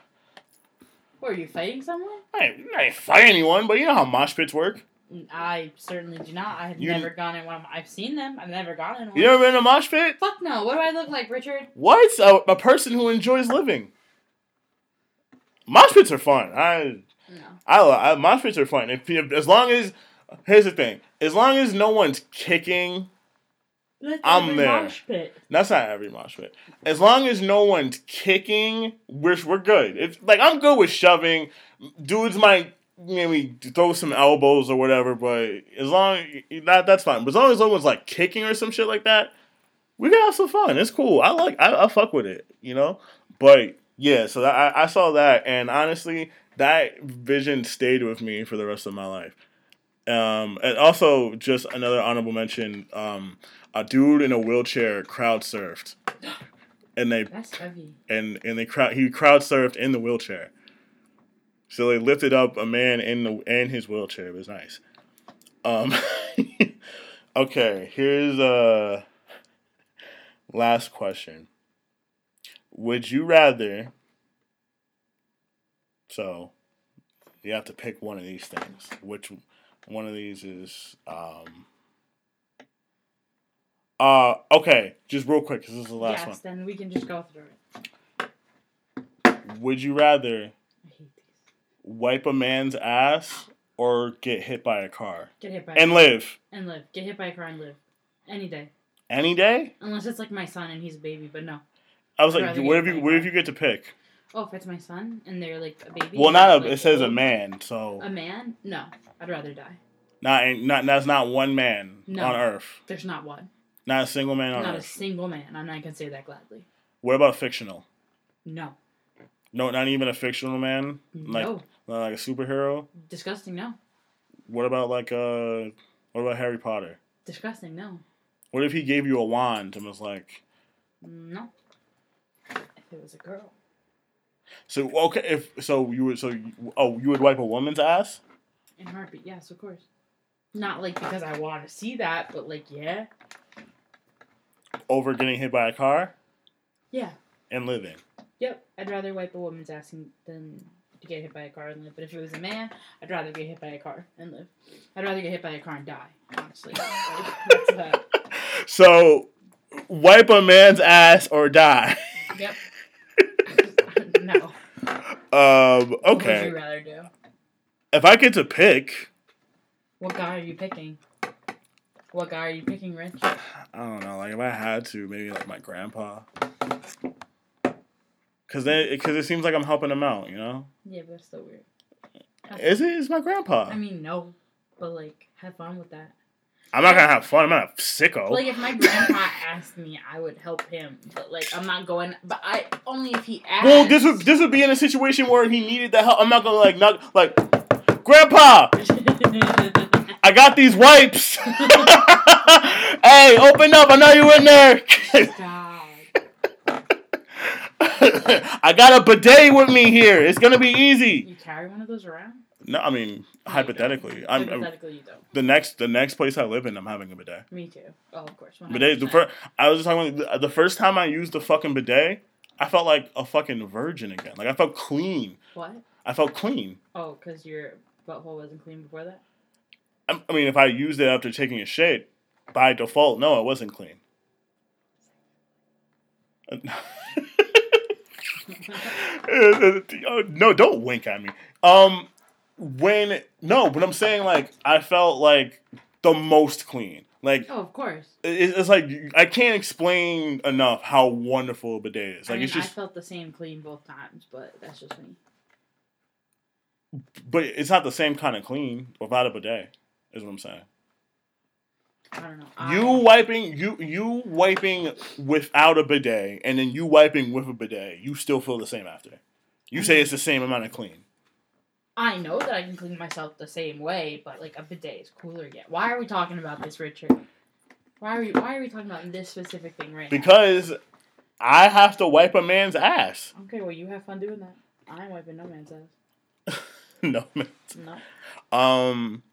Were you fighting someone? I, ain't- I ain't fight anyone, but you know how mosh pits work. I certainly do not. I have You- never gone in one. of I've seen them. I've never gone in one. You never been in a mosh pit? Fuck no. What do I look like, Richard? What? A, a person who enjoys living. Mosh pits are fun. I, No. I, I mosh pits are fun. If, if as long as here's the thing, as long as no one's kicking, That's I'm there. That's not every mosh pit. As long as no one's kicking, we're we're good. If like I'm good with shoving, dudes might maybe throw some elbows or whatever, but as long that that's fine. But as long as no one's like kicking or some shit like that, we can have some fun. It's cool. I like I, I fuck with it, you know. But yeah, so that, I I saw that, and honestly, that vision stayed with me for the rest of my life. Um, and also just another honorable mention. Um, a dude in a wheelchair crowd surfed, [gasps] and they That's heavy. and and they crowd he crowd surfed in the wheelchair. So they lifted up a man in the in his wheelchair. It was nice. Um, [laughs] okay, here's a last question. Would you rather? So, you have to pick one of these things. Which one of these is? Um, uh, okay, just real quick, because this is the last one. yes, then we can just go through it. Would you rather I hate these. wipe a man's ass or get hit by a car Get hit by and a car live and live. Get hit by a car and live. Any day. any day? Unless it's like my son and he's a baby, but no. I was I'd like, what if you what if you get to pick? Oh, if it's my son and they're like a baby. Well, not a. like, It says a man, so A man? No. I'd rather die. not not that's not one man No. on Earth. There's not one. Not a single man on Not a single man. I'm not gonna say that gladly. What about fictional? No. No, not even a fictional man. Like no. like a superhero. Disgusting. No. What about like uh, what about Harry Potter? Disgusting. No. What if he gave you a wand and was like, No. If it was a girl. so okay, if so you would so you, oh you would wipe a woman's ass? In heartbeat, yes, of course. Not like because I want to see that, but like, yeah. Over getting hit by a car Yeah. and living. Yep. I'd rather wipe a woman's ass than- than to get hit by a car and live. But if it was a man, I'd rather get hit by a car and live. I'd rather get hit by a car and die, honestly. Like, [laughs] that's that. So, wipe a man's ass or die. Yep. [laughs] no. Um, What would okay. you rather do? If I get to pick, What guy are you picking? What guy are you picking, Rich? I don't know. Like if I had to, maybe like my grandpa. Cause then, cause it seems like I'm helping him out. You know? Yeah, but it's still weird. Is it? It's my grandpa. I mean, no. But like, have fun with that. I'm not gonna have fun. I'm not a sicko. Like if my grandpa asked me, I would help him. But like I'm not going. But I only if he asked. well, this would this would be in a situation where he needed the help. I'm not gonna like not like, Grandpa, [laughs] I got these wipes. [laughs] hey, open up. I know you in there. [laughs] I got a bidet with me here. It's gonna be easy. You carry one of those around? No, I mean hypothetically. I'm, I'm- Hypothetically, you don't. the next the next place I live in. I'm having a bidet. Me too. Oh, of course. Bidet. The 100%. first I was just talking. About, the first time I used the fucking bidet, I felt like a fucking virgin again. Like I felt clean. What? I felt clean. Oh, because your butthole wasn't clean before that. I, I mean, if I used it after taking a shit, by default, no, it wasn't clean. Oh, [laughs] no, don't wink at me. Um, when no, but I'm saying like I felt like the most clean. Like Oh, of course. it's like I can't explain enough how wonderful a bidet is. I Like mean, it's just, I felt the same clean both times, but that's just me. but it's not the same kind of clean without a bidet. Is what I'm saying. I don't know. You wiping you you wiping without a bidet and then you wiping with a bidet, you still feel the same after. You say it's the same amount of clean. I know that I can clean myself the same way, but like a bidet is cooler yet. Why are we talking about this, Richard? Why are we Why are we talking about this specific thing right Because I have to wipe a man's ass. now? Okay, well you have fun doing that. I ain't wiping no man's ass. [laughs] no man. No. Um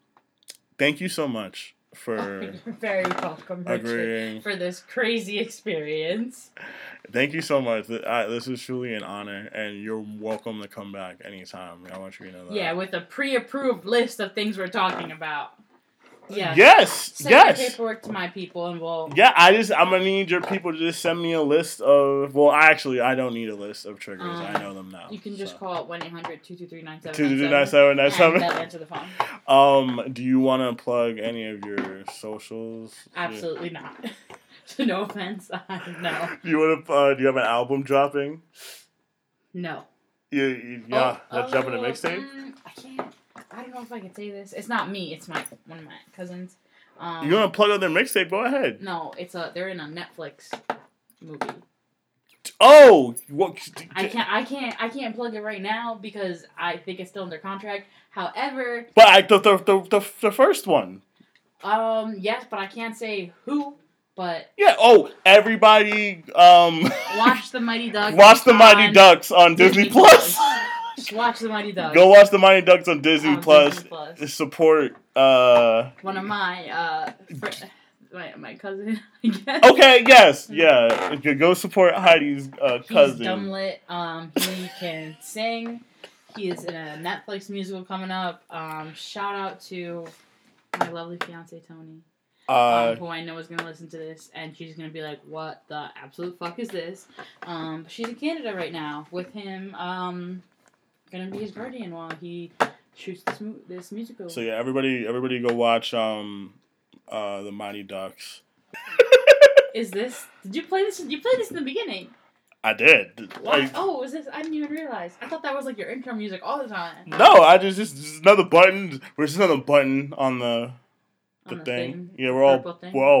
thank you so much for [laughs] You're very welcome, Richard, agreeing. for this crazy experience. Thank you so much. This is truly an honor and you're welcome to come back anytime. I want you to know that. Yeah, with a pre-approved list of things we're talking about. Yeah. Yes. Send yes. paperwork to my people, and we'll. Yeah, I just I'm gonna need your people to just send me a list of. Well, actually, I don't need a list of triggers. I Um, know them now. You can just so. call one 223 two two nine seven nine and seven. they'll answer the phone. Um, do you want to plug any of your socials? Absolutely not. [laughs] no offense. [laughs] no. Do you want to? Uh, do you have an album dropping? No. You, you yeah, Oh, that's dropping a oh, mixtape. mm, I can't. I don't know if I can say this. It's not me. It's my one of my cousins. Um, You want to plug out their mixtape? Go ahead. No, it's a. They're in a Netflix movie. Oh, what? I can't. I can't. I can't plug it right now because I think it's still under contract. However, But I the the, the the the first one. um, yes, but I can't say who. But Yeah. Oh, everybody. Um. watch the Mighty Ducks. [laughs] watch the Mighty Ducks on Disney, Plus. [laughs] Just watch the Mighty Ducks. Go watch the Mighty Ducks on Disney on Plus. Disney Plus. Support. Uh. One of my uh, fr- my, my cousin. I guess. Okay. Yes. Yeah. You Go support Heidi's uh, He's cousin. dumb lit. Um, he can sing. He is in a Netflix musical coming up. Um, shout out to my lovely fiance Tony, Uh. um, who I know is gonna listen to this, and she's gonna be like, "What the absolute fuck is this?" Um, she's in Canada right now with him. Um, gonna be his guardian while he shoots this mu- this musical. So yeah, everybody, everybody, go watch um, uh, the Mighty Ducks. is this? Did you play this? Did you play this in the beginning? I did. Like, oh, was this? I didn't even realize. I thought that was like your intro music all the time. no, I just just, just another button. We're just another button on the the, On the thing. thing, Yeah, we're all thing. we're all